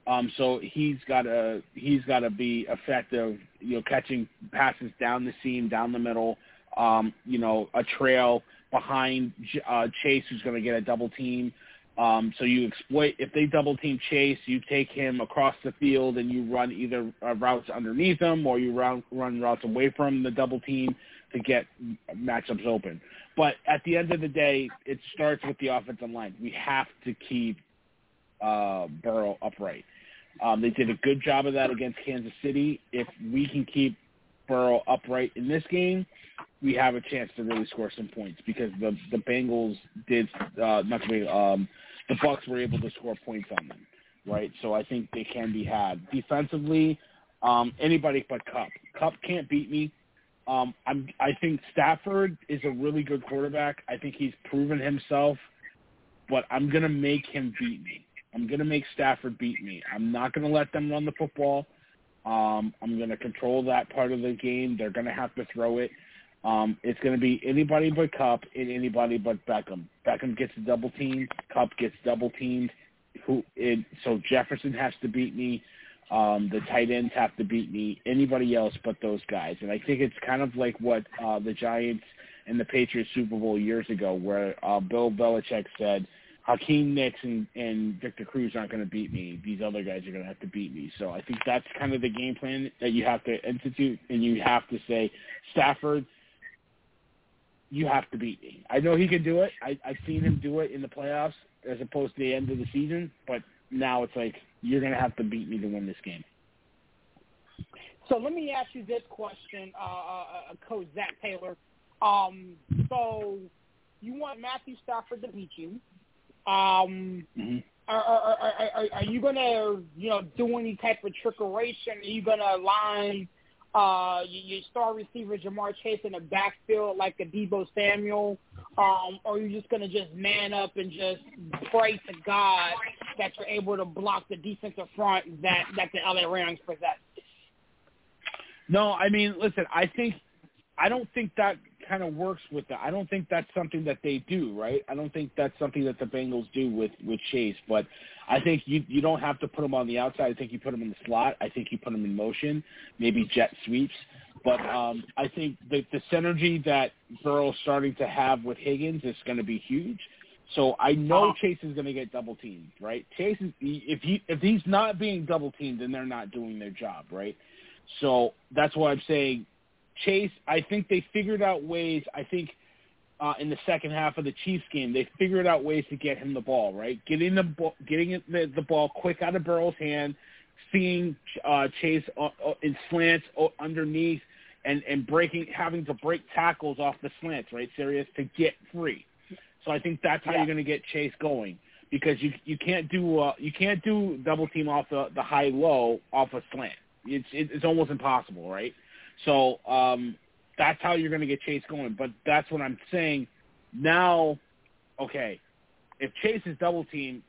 Um, so he's got to he's got to be effective, you know, catching passes down the seam, down the middle, um, you know, a trail behind uh, Chase, who's going to get a double team. Um, so you exploit if they double team Chase, you take him across the field and you run either uh, routes underneath him or you run run routes away from the double team to get matchups open. But at the end of the day, it starts with the offensive line. We have to keep uh, Burrow upright. Um, they did a good job of that against Kansas City. If we can keep Burrow upright in this game, we have a chance to really score some points because the the Bengals did uh, not to um, the Bucks were able to score points on them, right? So I think they can be had defensively. Um, anybody but Kupp. Kupp can't beat me. Um, I'm, I think Stafford is a really good quarterback. I think he's proven himself, but I'm gonna make him beat me. I'm going to make Stafford beat me. I'm not going to let them run the football. Um, I'm going to control that part of the game. They're going to have to throw it. Um, it's going to be anybody but Kupp and anybody but Beckham. Beckham gets a double teamed. Kupp gets double teamed. Who? So Jefferson has to beat me. Um, the tight ends have to beat me. Anybody else but those guys. And I think it's kind of like what uh, the Giants and the Patriots Super Bowl years ago, where uh, Bill Belichick said – Hakeem Nicks and, and Victor Cruz aren't going to beat me. These other guys are going to have to beat me. So I think that's kind of the game plan that you have to institute, and you have to say, Stafford, you have to beat me. I know he can do it. I, I've seen him do it in the playoffs as opposed to the end of the season, but now it's like you're going to have to beat me to win this game. So let me ask you this question, uh, uh, uh Coach Zac Taylor. Um, so you want Matthew Stafford to beat you. Um, mm-hmm. are, are, are, are, you gonna you know do any type of trickeration? Are you gonna line uh, your star receiver Ja'Marr Chase in the backfield like a Deebo Samuel, um, or are you just gonna just man up and just pray to God that you're able to block the defensive front that that the LA Rams possess? No, I mean, listen, I think I don't think that kind of works with that. I don't think that's something that they do, right? I don't think that's something that the Bengals do with with Chase. But I think you you don't have to put him on the outside. I think you put him in the slot. I think you put him in motion, maybe jet sweeps. But um, I think the the synergy that Burrow's starting to have with Higgins is going to be huge. So I know uh-huh. Chase is going to get double teamed, right? Chase is if he if he's not being double teamed, then they're not doing their job, right? So that's why I'm saying Chase, I think they figured out ways. I think uh, in the second half of the Chiefs game, they figured out ways to get him the ball. Right, getting the ball, getting the, the ball quick out of Burrow's hand, seeing uh, Chase uh, uh, in slants uh, underneath, and and breaking, having to break tackles off the slants. Right, serious to get free. So I think that's how yeah. you're going to get Chase going because you you can't do uh, you can't do double team off the the high low off a slant. It's it's almost impossible, right? So um, that's how you're going to get Chase going. But that's what I'm saying. Now, okay, if Chase is double team,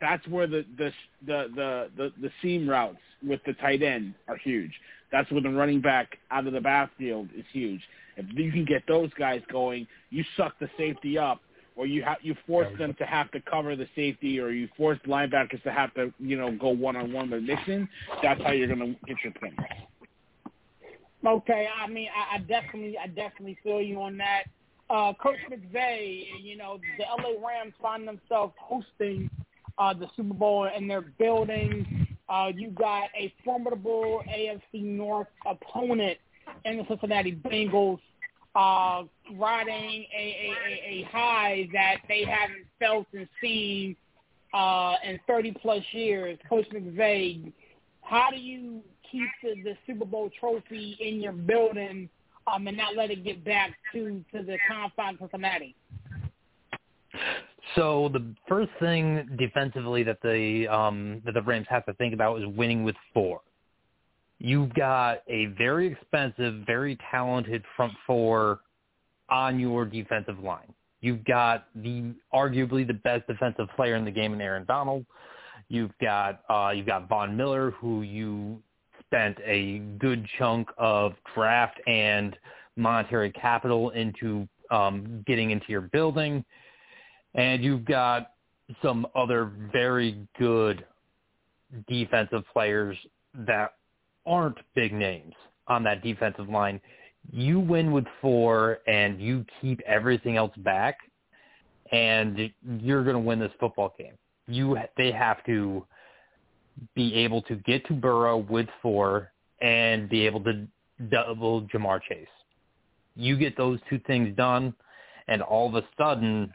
that's where the the the the the, the seam routes with the tight end are huge. That's where the running back out of the backfield is huge. If you can get those guys going, you suck the safety up, or you have you force them to have to cover the safety, or you force linebackers to have to you know go one on one with Mixon. That's how you're going to get your points. Okay, I mean, I, I definitely, I definitely feel you on that. Uh, Coach McVay, you know, the LA Rams find themselves hosting uh, the Super Bowl in their building. Uh, you got a formidable AFC North opponent in the Cincinnati Bengals, uh, riding a, a, a high that they haven't felt and seen uh, in 30 plus years. Coach McVay, how do you keep the, the Super Bowl trophy in your building um, and not let it get back to, to the confines of Cincinnati? So the first thing defensively that the um, that the Rams have to think about is winning with four. You've got a very expensive, very talented front four on your defensive line. You've got the arguably the best defensive player in the game in Aaron Donald. You've got uh, you've got Von Miller, who you spent a good chunk of draft and monetary capital into um, getting into your building, and you've got some other very good defensive players that aren't big names on that defensive line. You win with four, and you keep everything else back, and you're going to win this football game. You they have to be able to get to Burrow with four and be able to double Ja'Marr Chase. You get those two things done, and all of a sudden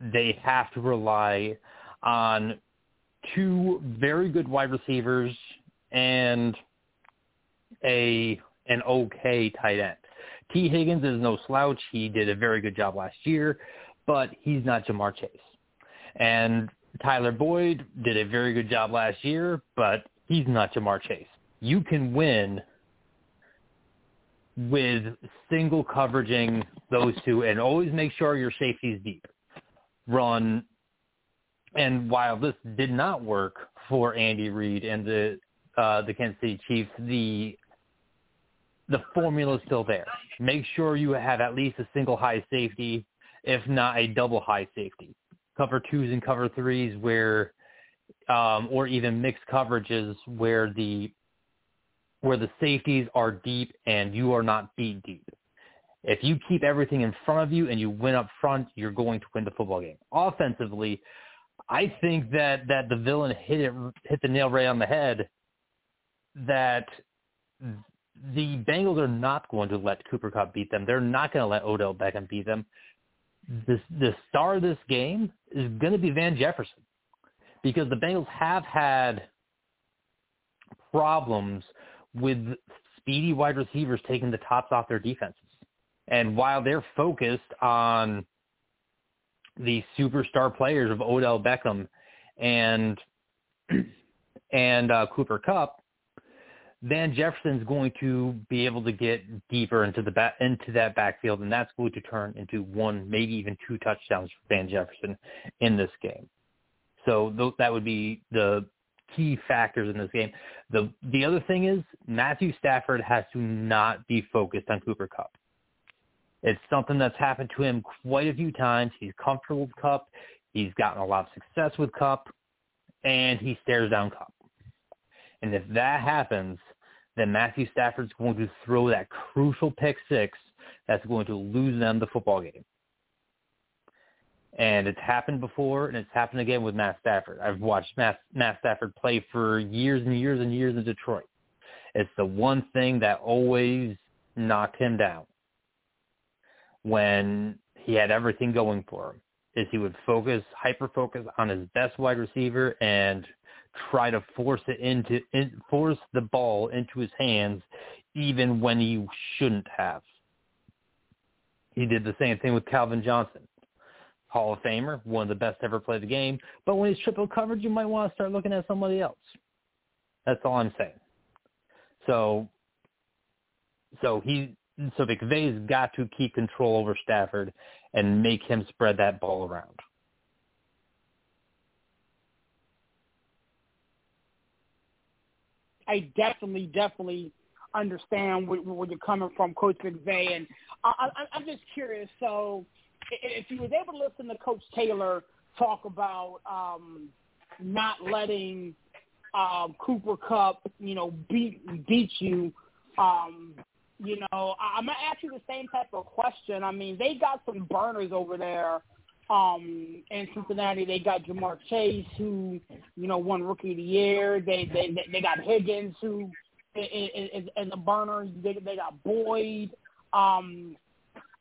they have to rely on two very good wide receivers and a an okay tight end. Tee Higgins is no slouch. He did a very good job last year, but he's not Ja'Marr Chase. And Tyler Boyd did a very good job last year, but he's not Ja'Marr Chase. You can win with single coveraging those two and always make sure your safety's deep. Run and while this did not work for Andy Reid and the uh, the Kansas City Chiefs, the the formula is still there. Make sure you have at least a single high safety, if not a double high safety cover twos and cover threes where um, or even mixed coverages where the where the safeties are deep and you are not beat deep. If you keep everything in front of you and you win up front, you're going to win the football game. Offensively, I think that that the villain hit it hit the nail right on the head. That the Bengals are not going to let Cooper Kupp beat them. They're not going to let Odell Beckham beat them the the star of this game is going to be Van Jefferson because the Bengals have had problems with speedy wide receivers taking the tops off their defenses. And while they're focused on the superstar players of Odell Beckham and and uh, Cooper Kupp, Van Jefferson's going to be able to get deeper into the back, into that backfield, and that's going to turn into one, maybe even two touchdowns for Van Jefferson in this game. So th- that would be the key factors in this game. The the other thing is Matthew Stafford has to not be focused on Cooper Kupp. It's something that's happened to him quite a few times. He's comfortable with Kupp. He's gotten a lot of success with Kupp, and he stares down Kupp. And if that happens, then Matthew Stafford's going to throw that crucial pick six that's going to lose them the football game. And it's happened before, and it's happened again with Matt Stafford. I've watched Matt, Matt Stafford play for years and years and years in Detroit. It's the one thing that always knocked him down when he had everything going for him is he would focus, hyper focus on his best wide receiver and try to force it into in, force the ball into his hands even when he shouldn't have. He did the same thing with Calvin Johnson. Hall of Famer, one of the best ever played the game. But when he's triple covered, you might want to start looking at somebody else. That's all I'm saying. So, so he, so McVay's got to keep control over Stafford and make him spread that ball around. I definitely, definitely understand where, where you're coming from, Coach McVay. And I, I, I'm just curious. So, if you was able to listen to Coach Taylor talk about um, not letting um, Cooper Kupp, you know, beat beat you, um, you know, I'm gonna ask you the same type of question. I mean, they got some burners over there um, in Cincinnati, they got Ja'Marr Chase, who you know won Rookie of the Year. They they they got Higgins, who is, is a burner. They they got Boyd. Um,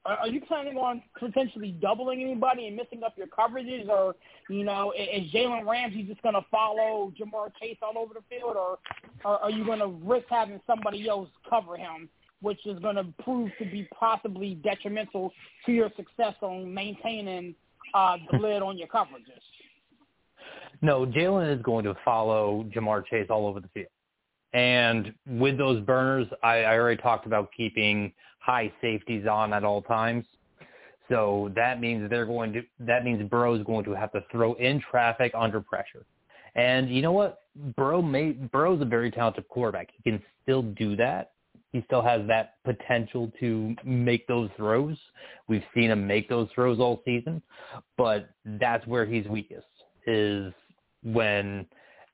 are, are you planning on potentially doubling anybody and missing up your coverages, or you know, is Jalen Ramsey just going to follow Ja'Marr Chase all over the field, or, or are you going to risk having somebody else cover him? which is going to prove to be possibly detrimental to your success on maintaining uh, the lid on your coverages. No, Jalen is going to follow Ja'Marr Chase all over the field. And with those burners, I, I already talked about keeping high safeties on at all times. So that means they're going to that means Burrow is going to have to throw in traffic under pressure. And you know what? Burrow may Burrow's a very talented quarterback. He can still do that. He still has that potential to make those throws. We've seen him make those throws all season, but that's where he's weakest is when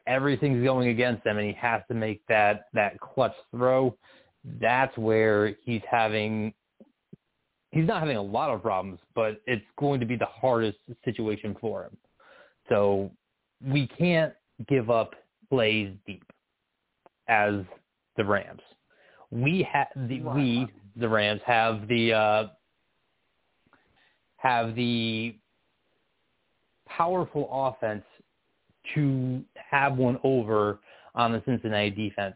everything's going against him and he has to make that that clutch throw. That's where he's having he's not having a lot of problems, but it's going to be the hardest situation for him. So we can't give up plays deep as the Rams. We have the we the Rams have the uh, have the powerful offense to have one over on the Cincinnati defense.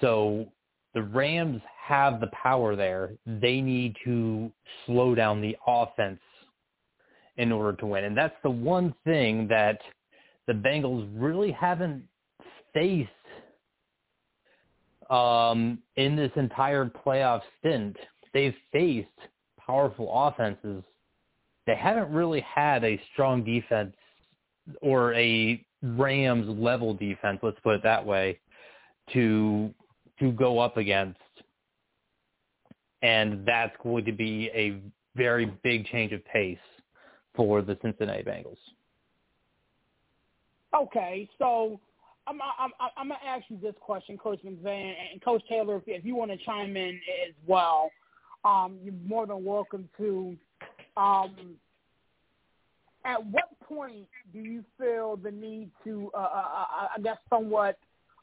So the Rams have the power there. They need to slow down the offense in order to win. And that's the one thing that the Bengals really haven't faced um, in this entire playoff stint. They've faced powerful offenses. They haven't really had a strong defense or a Rams level defense, let's put it that way, to to go up against. And that's going to be a very big change of pace for the Cincinnati Bengals. Okay, so I'm I'm I'm gonna ask you this question, Coach McVay and Coach Taylor, if, if you want to chime in as well, um, you're more than welcome to. Um, at what point do you feel the need to, uh, uh, uh, I guess, somewhat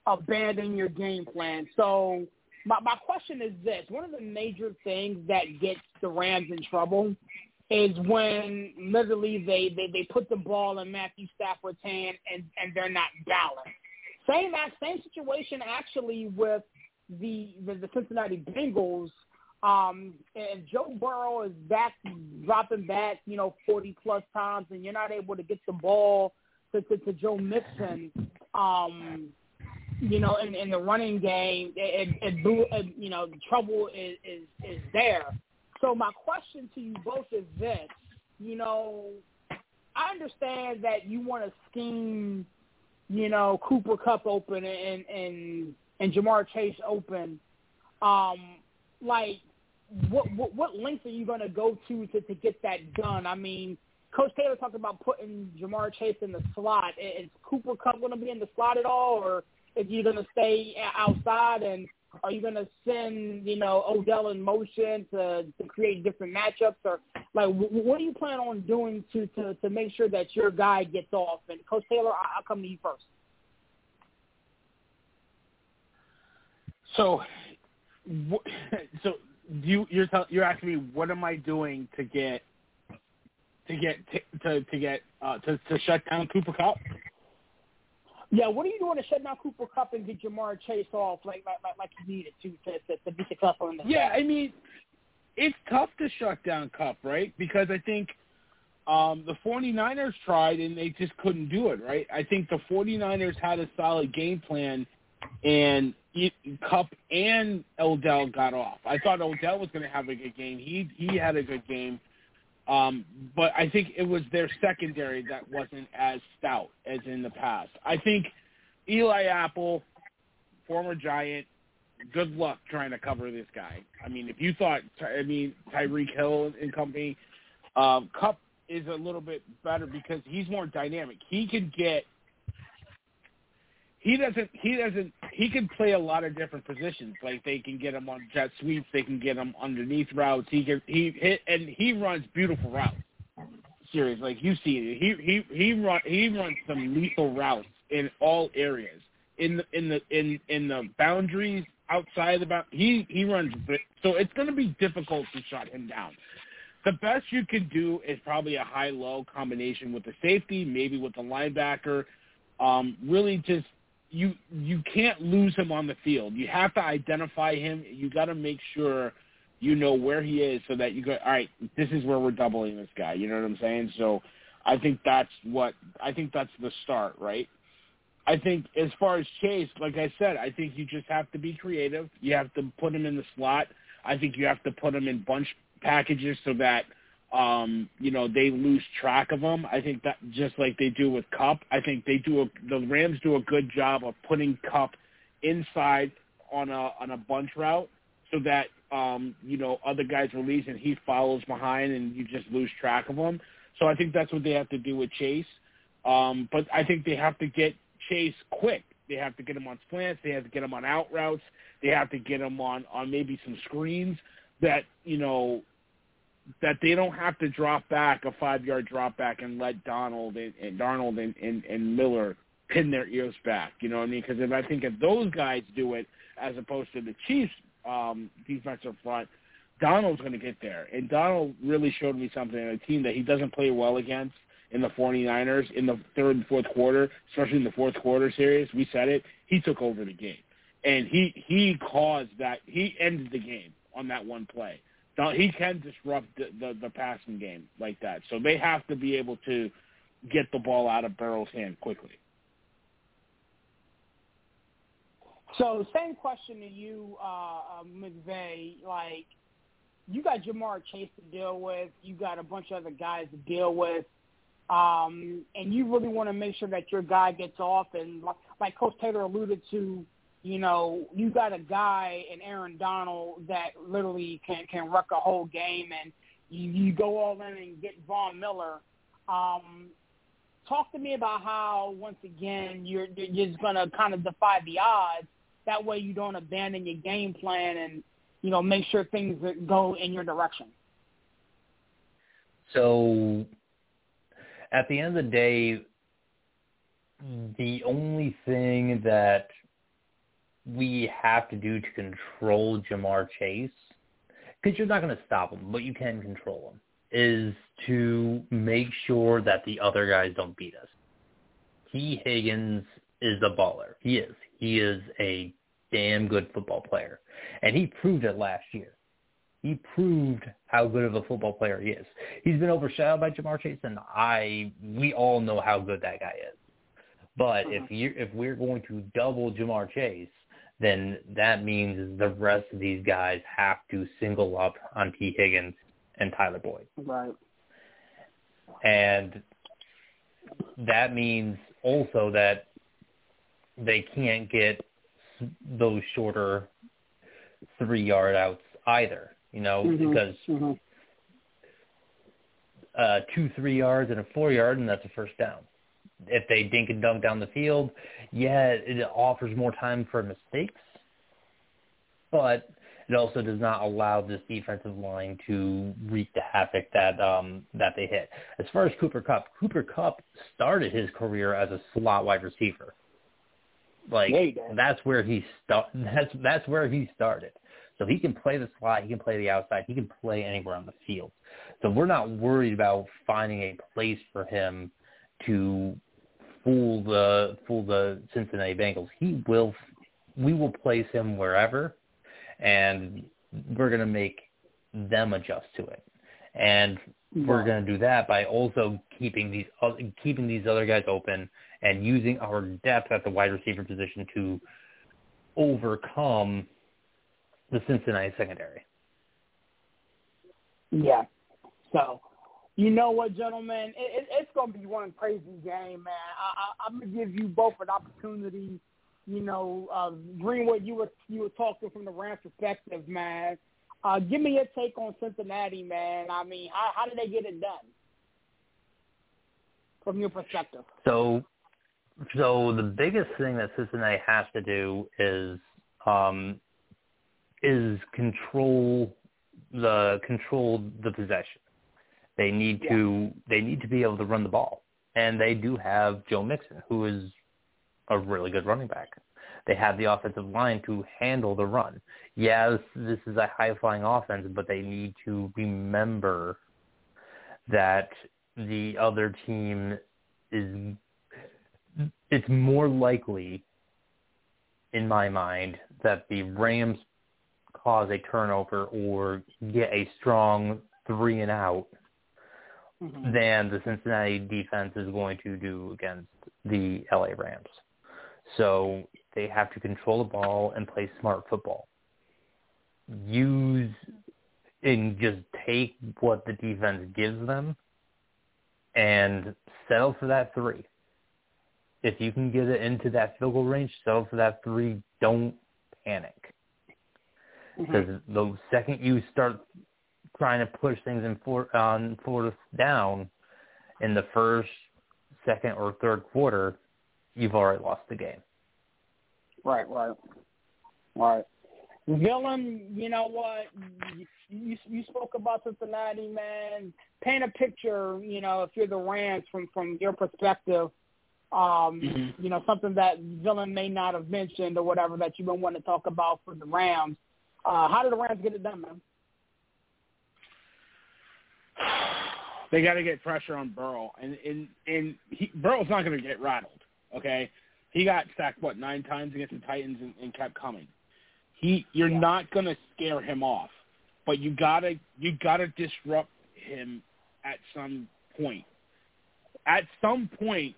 abandon your game plan? So my my question is this: one of the major things that gets the Rams in trouble is when literally they, they, they put the ball in Matthew Stafford's hand and, and they're not balanced. Same same situation actually with the the, the Cincinnati Bengals. Um, and Joe Burrow is back dropping back, you know, forty plus times, and you're not able to get the ball to, to, to Joe Mixon. Um, you know, in, in the running game, it, it, it, you know, the trouble is, is is there. So my question to you both is this: you know, I understand that you want to scheme, you know, Cooper Kupp open and and and Ja'Marr Chase open. Um, like, what what, what length are you going to go to to to get that done? I mean, Coach Taylor talked about putting Ja'Marr Chase in the slot. Is Cooper Kupp going to be in the slot at all, or is he going to stay outside and are you going to send, you know, Odell in motion to to create different matchups, or like what do you plan on doing to to to make sure that your guy gets off? And Coach Taylor, I'll come to you first. So, so you you're tell, you're asking me what am I doing to get to get to to get uh, to to shut down Cooper Kupp? Yeah, what are you doing to shut down Cooper Kupp and get Ja'Marr Chase off like like like, like you needed to, to to to be successful in the Yeah, I mean, it's tough to shut down Kupp, right? Because I think um, the 49ers tried and they just couldn't do it, right? I think the 49ers had a solid game plan and it, Kupp and Odell got off. I thought Odell was going to have a good game. He he had a good game. Um, but I think it was their secondary that wasn't as stout as in the past. I think Eli Apple, former Giant, good luck trying to cover this guy. I mean, if you thought, I mean, Tyreek Hill and company, um, Kupp is a little bit better because he's more dynamic. He can get he doesn't he doesn't he can play a lot of different positions. Like they can get him on jet sweeps, they can get him underneath routes. He can he hit and he runs beautiful routes. Serious, like you see it. He he he run he runs some lethal routes in all areas. In the in the in in the boundaries outside the bound, he he runs. So it's going to be difficult to shut him down. The best you can do is probably a high low combination with the safety, maybe with the linebacker. Um, really just you you can't lose him on the field. You have to identify him. You got to make sure you know where he is so that you go. All right, this is where we're doubling this guy. You know what I'm saying? So I think that's what I think that's the start, right? I think as far as Chase, like I said, I think you just have to be creative. You have to put him in the slot. I think you have to put him in bunch packages so that um, you know, they lose track of him. I think that just like they do with Kupp, I think they do a, the Rams do a good job of putting Kupp inside on a on a bunch route so that um, you know other guys release and he follows behind and you just lose track of him. So I think that's what they have to do with Chase. Um, but I think they have to get Chase quick. They have to get him on slants. They have to get him on out routes. They have to get him on on maybe some screens that you know that they don't have to drop back a five yard drop back and let Donald and, and Darnold and, and, and Miller pin their ears back. You know what I mean? Because if I think if those guys do it as opposed to the Chiefs um, defensive front, Donald's going to get there. And Donald really showed me something in a team that he doesn't play well against in the 49ers in the third and fourth quarter, especially in the fourth quarter series. We said it. He took over the game. And he, he caused that. He ended the game on that one play he can disrupt the, the, the passing game like that. So they have to be able to get the ball out of Burrow's hand quickly. So same question to you, uh, uh, McVay. Like, you got Ja'Marr Chase to deal with. You got a bunch of other guys to deal with. Um, and you really want to make sure that your guy gets off. And like, like Coach Taylor alluded to, you know, you got a guy in Aaron Donald that literally can can wreck a whole game, and you, you go all in and get Von Miller. Um, talk to me about how once again you're you're just going to kind of defy the odds. That way, you don't abandon your game plan and you know make sure things go in your direction. So, at the end of the day, the only thing that we have to do to control Ja'Marr Chase, because you're not going to stop him, but you can control him, is to make sure that the other guys don't beat us. Tee Higgins is a baller. He is. He is a damn good football player. And he proved it last year. He proved how good of a football player he is. He's been overshadowed by Ja'Marr Chase, and I we all know how good that guy is. But if mm-hmm. you if we're going to double Ja'Marr Chase, then that means the rest of these guys have to single up on Tee Higgins and Tyler Boyd. Right. And that means also that they can't get those shorter three yard outs either, you know, mm-hmm. because mm-hmm. uh, two three yards and a four yard, and that's a first down if they dink and dunk down the field, yeah, it offers more time for mistakes, but it also does not allow this defensive line to wreak the havoc that um, that they hit. As far as Cooper Kupp, Cooper Kupp started his career as a slot wide receiver. Like that's where he start. That's that's where he started. So he can play the slot, he can play the outside, he can play anywhere on the field. So we're not worried about finding a place for him to fool the fool the Cincinnati Bengals. He will we will place him wherever, and we're going to make them adjust to it. And we're going to do that by also keeping these keeping these other guys open and using our depth at the wide receiver position to overcome the Cincinnati secondary. Yeah. So you know what, gentlemen? It, it, it's going to be one crazy game, man. I, I, I'm going to give you both an opportunity. You know, uh, Greenwood, you were you were talking from the Rams' perspective, man. Uh, give me your take on Cincinnati, man. I mean, how, how did they get it done from your perspective? So, so the biggest thing that Cincinnati has to do is um, is control the control the possession. They need yeah. to they need to be able to run the ball, and they do have Joe Mixon, who is a really good running back. They have the offensive line to handle the run. Yes, this is a high flying offense, but they need to remember that the other team is it's more likely in my mind that the Rams cause a turnover or get a strong three and out mm-hmm. than the Cincinnati defense is going to do against the LA Rams. So they have to control the ball and play smart football. Use and just take what the defense gives them and settle for that three. If you can get it into that field goal range, settle for that three. Don't panic. Because mm-hmm. the second you start trying to push things in for, on fourth down in the first, second, or third quarter, you've already lost the game. Right, right, right. Villain, you know what? You, you spoke about Cincinnati, man. Paint a picture, you know, if you're the Rams from from your perspective. Um, mm-hmm. You know, something that Villain may not have mentioned or whatever that you've been wanting to talk about for the Rams. Uh, how did the Rams get it done, man? They got to get pressure on Burrow, and and and he, Burrow's not going to get rattled. Okay, he got sacked what nine times against the Titans and, and kept coming. He, you're yeah. not going to scare him off, but you gotta you gotta disrupt him at some point. At some point,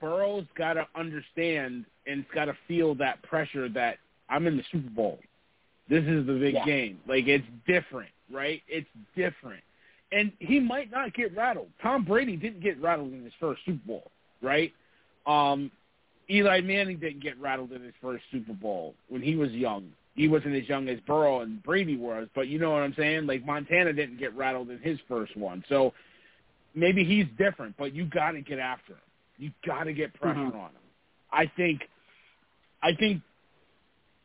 Burrow's got to understand and got to feel that pressure that I'm in the Super Bowl. This is the big yeah. game. Like it's different, right? It's different. And he might not get rattled. Tom Brady didn't get rattled in his first Super Bowl, right? Um, Eli Manning didn't get rattled in his first Super Bowl when he was young. He wasn't as young as Burrow and Brady was, but you know what I'm saying? Like Montana didn't get rattled in his first one. So maybe he's different, but you got to get after him. You got to get pressure mm-hmm. on him. I think I think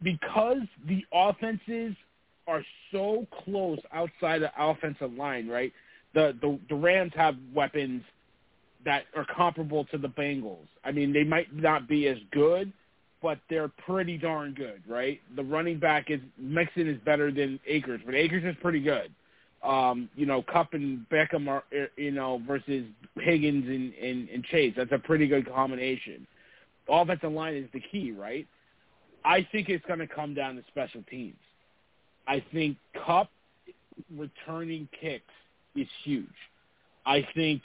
because the offenses are so close outside the offensive line, right? The the, the Rams have weapons that are comparable to the Bengals. I mean, they might not be as good, but they're pretty darn good, right? The running back is Mixon is better than Akers, but Akers is pretty good. Um, you know, Kupp and Beckham are you know versus Higgins and, and, and Chase. That's a pretty good combination. Offensive line is the key, right? I think it's going to come down to special teams. I think Kupp returning kicks is huge. I think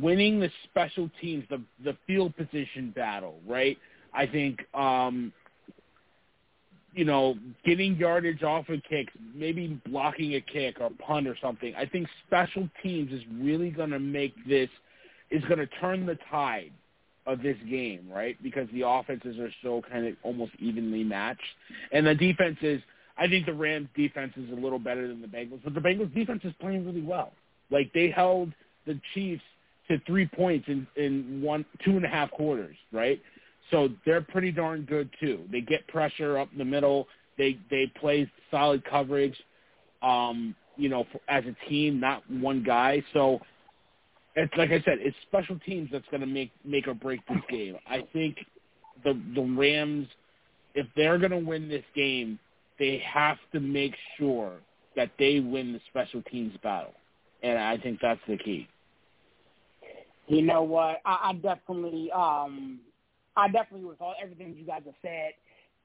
winning the special teams, the the field position battle, right? I think um you know, getting yardage off of kicks, maybe blocking a kick or punt or something. I think special teams is really going to make this is going to turn the tide of this game, right? Because the offenses are so kind of almost evenly matched, and the defense is. I think the Rams defense is a little better than the Bengals, but the Bengals defense is playing really well. Like they held the Chiefs to three points in in one two and a half quarters, right? So they're pretty darn good too. They get pressure up the middle. They they play solid coverage. Um, you know, for, as a team, not one guy. So it's like I said, it's special teams that's going to make make or break this game. I think the the Rams, if they're going to win this game, they have to make sure that they win the special teams battle, and I think that's the key. You know what? I, I definitely, um, I definitely with all everything you guys have said.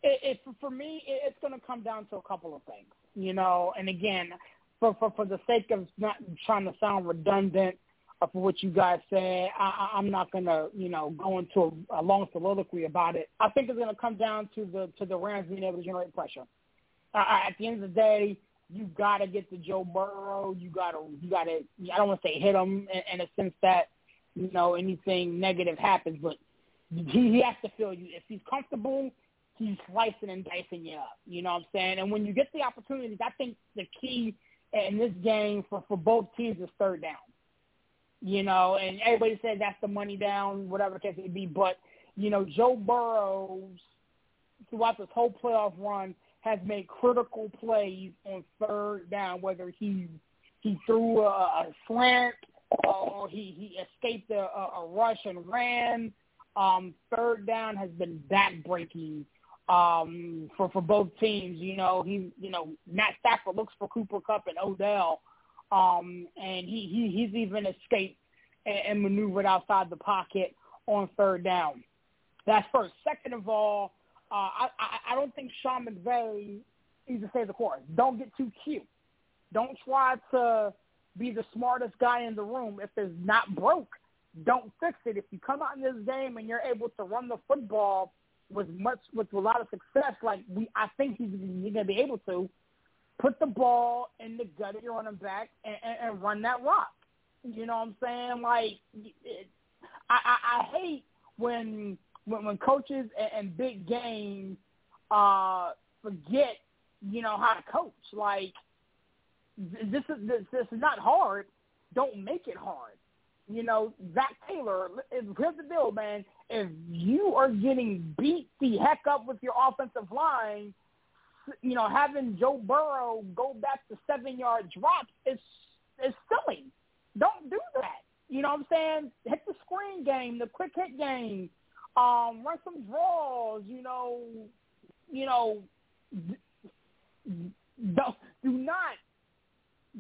It, it for me, it, it's going to come down to a couple of things. You know, and again, for for for the sake of not trying to sound redundant for what you guys said, I, I'm not going to, you know, go into a, a long soliloquy about it. I think it's going to come down to the to the Rams being able to generate pressure. Uh, at the end of the day, you got to get to Joe Burrow. You got to, you got to. I don't want to say hit him in, in a sense that you know, anything negative happens. But he, he has to feel you. If he's comfortable, he's slicing and dicing you up. You know what I'm saying? And when you get the opportunities, I think the key in this game for, for both teams is third down. You know, and everybody said that's the money down, whatever the case may be. But, you know, Joe Burrow, throughout this whole playoff run, has made critical plays on third down, whether he he threw a, a slant or he he escaped a, a rush and ran. Um, third down has been backbreaking um, for for both teams. You know, he you know Matt Stafford looks for Cooper Kupp and Odell, um, and he, he he's even escaped and, and maneuvered outside the pocket on third down. That's first. Second of all, uh, I, I I don't think Sean McVay needs to say the course. Don't get too cute. Don't try to be the smartest guy in the room. If it's not broke, don't fix it. If you come out in this game and you're able to run the football with much with a lot of success, like we I think he's, he's going to be able to, put the ball in the gut of your running back and, and, and run that rock. You know what I'm saying? Like, it, I, I, I hate when when, when coaches and, and big games uh, forget, you know, how to coach. Like, this is this, this is not hard. Don't make it hard. You know, Zac Taylor. Here's the deal, man. If you are getting beat the heck up with your offensive line, you know, having Joe Burrow go back to seven yard drops is is silly. Don't do that. You know what I'm saying? Hit the screen game, the quick hit game, um, run some draws. You know, you know, don't do not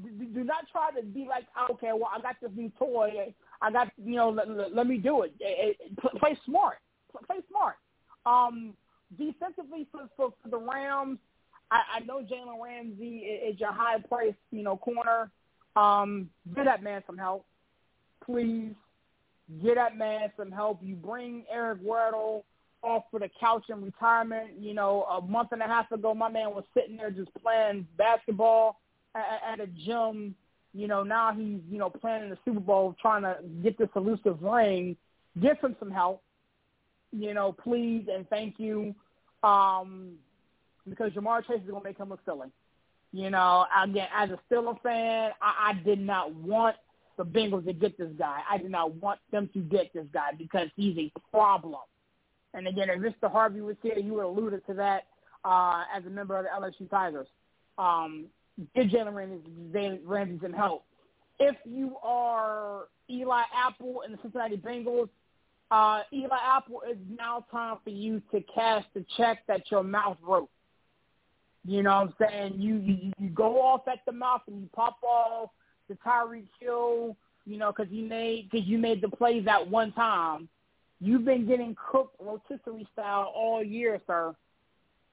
do not try to be like, okay, well, I got this new toy. I got, you know, let, let, let me do it. Play smart. Play smart. Um, defensively for, for, for the Rams, I, I know Jalen Ramsey is your high price, you know, corner. Um, get that man some help, please. Get that man some help. You bring Eric Weddle off for the couch in retirement. You know, a month and a half ago, my man was sitting there just playing basketball at, at a gym. You know, now he's you know playing in the Super Bowl, trying to get this elusive ring. Give him some help. You know, please and thank you. Um, because Ja'Marr Chase is going to make him look silly. You know, again, as a Steelers fan, I, I did not want the Bengals to get this guy. I did not want them to get this guy because he's a problem. And again, if Mr. Harvey was here, you would have alluded to that uh, as a member of the LSU Tigers. Um, give Jalen Ramsey some help. If you are Eli Apple and the Cincinnati Bengals, uh, Eli Apple, it's now time for you to cash the check that your mouth wrote. You know what I'm saying? You you, you go off at the mouth and you pop off the Tyreek Hill, you know, because you made because you made the plays that one time. You've been getting cooked rotisserie style all year, sir.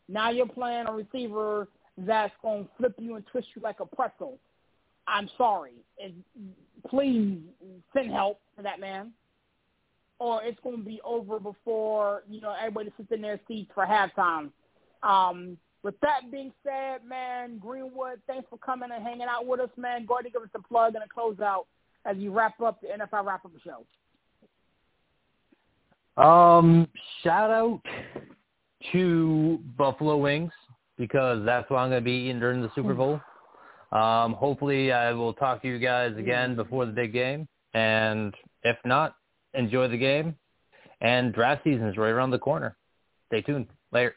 Now you're playing a receiver that's going to flip you and twist you like a pretzel. I'm sorry. And please send help to that man, or it's going to be over before you know everybody sits in their seats for halftime. Um, with that being said, man, Greenwood, thanks for coming and hanging out with us, man. Go ahead and give us a plug and a closeout as you wrap up the NFL wrap up show. Um, shout out to Buffalo Wings because that's what I'm going to be eating during the Super Bowl. Um, hopefully, I will talk to you guys again before the big game, and if not, enjoy the game. And draft season is right around the corner. Stay tuned. Later.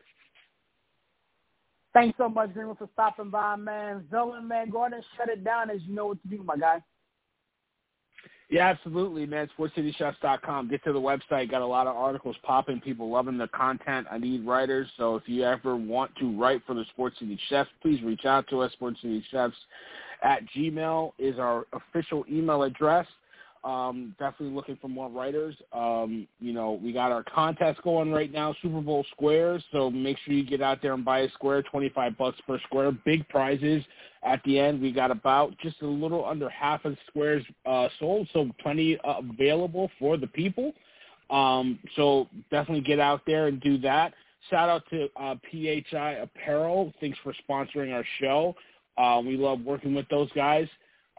Thanks so much, Greenwood, for stopping by, man. Villain, man, go ahead and shut it down as you know what to do, my guy. Yeah, absolutely, man. SportsCityChefs.com. Get to the website. Got a lot of articles popping. People loving the content. I need writers. So if you ever want to write for the Sports City Chefs, please reach out to us. Sports City Chefs at Gmail is our official email address. Um, definitely looking for more writers. Um, you know, we got our contest going right now, Super Bowl squares. So make sure you get out there and buy a square, twenty five bucks per square. Big prizes at the end. We got about just a little under half of squares uh, sold, so plenty uh, available for the people. Um, so definitely get out there and do that. Shout out to uh, PHI Apparel. Thanks for sponsoring our show. Uh, we love working with those guys.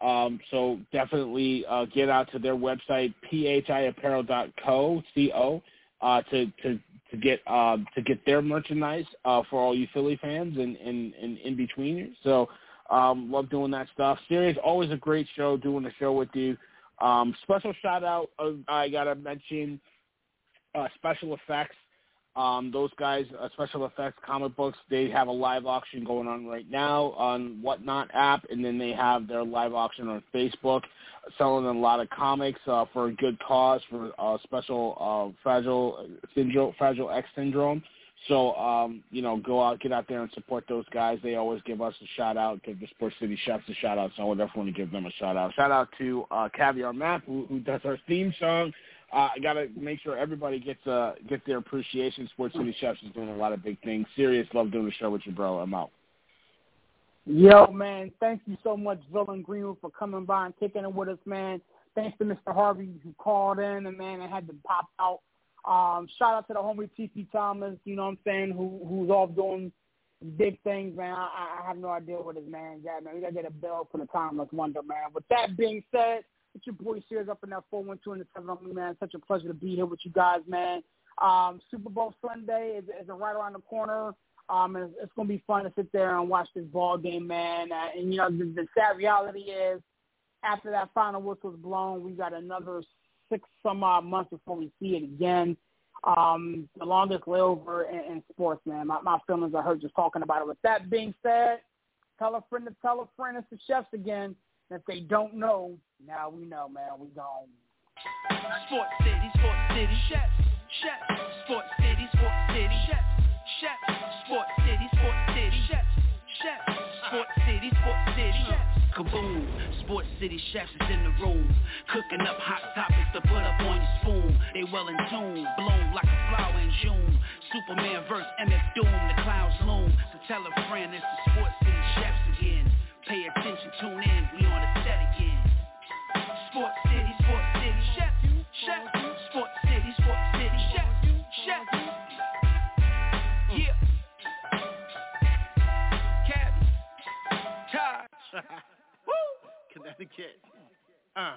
Um, so definitely uh, get out to their website, phiapparel.co, C-O, uh, to, to, to get uh, to get their merchandise uh, for all you Philly fans and, and, and in between. So um, love doing that stuff. Serious, always a great show doing the show with you. Um, special shout out, uh, I got to mention uh, special effects. Um, those guys, uh, Special Effects Comic Books, they have a live auction going on right now on Whatnot app, and then they have their live auction on Facebook, selling a lot of comics uh, for a good cause for uh, special uh, fragile syndrome, fragile X syndrome. So, um, you know, go out, get out there and support those guys. They always give us a shout out, give the Sports City Chefs a shout out. So I would definitely give them a shout out. Shout out to uh, Caviar Map, who, who does our theme song uh, I got to make sure everybody gets uh gets their appreciation. Sports City Chefs is doing a lot of big things. Serious love doing the show with you, bro. I'm out. Yo, man, thank you so much, Villain Greenwood, for coming by and kicking it with us, man. Thanks to Mr. Harvey who called in and man, and had to pop out. Um, shout out to the homie TP Thomas, you know what I'm saying, who who's off doing big things, man. I, I have no idea what his man's at, man. We gotta get a bill for the timeless wonder, man. With that being said, it's your boy Sears up in that four one two and the seven on me, man. Such a pleasure to be here with you guys, man. Um, Super Bowl Sunday is, is right around the corner. Um, and it's, it's going to be fun to sit there and watch this ball game, man. Uh, and you know, the, the sad reality is, after that final whistle is blown, we got another six some odd months before we see it again. Um, the longest layover in, in sports, man. My, my feelings are hurt just talking about it. With that being said, tell a friend to tell a friend. It's the chefs again. If they don't know, now we know, man. We gone. Sports City, Sports City, chefs, chefs. Sports City, Sports City, chefs, chefs. Sports City, Sports City, chefs, chefs. Sports City, Sports City, chefs. Kaboom, Sports City chefs is in the room Cooking up hot topics to put up on your spoon They well in tune, bloom like a flower in June Superman verse MF Doom, the clouds loom So tell a friend it's the Sports City chefs Pay attention, tune in, we on the set again. Sports City, Sports City, chefs, chefs Sports City, Sports City, chefs, chefs Yeah. Cabby, Taj Connecticut. Uh.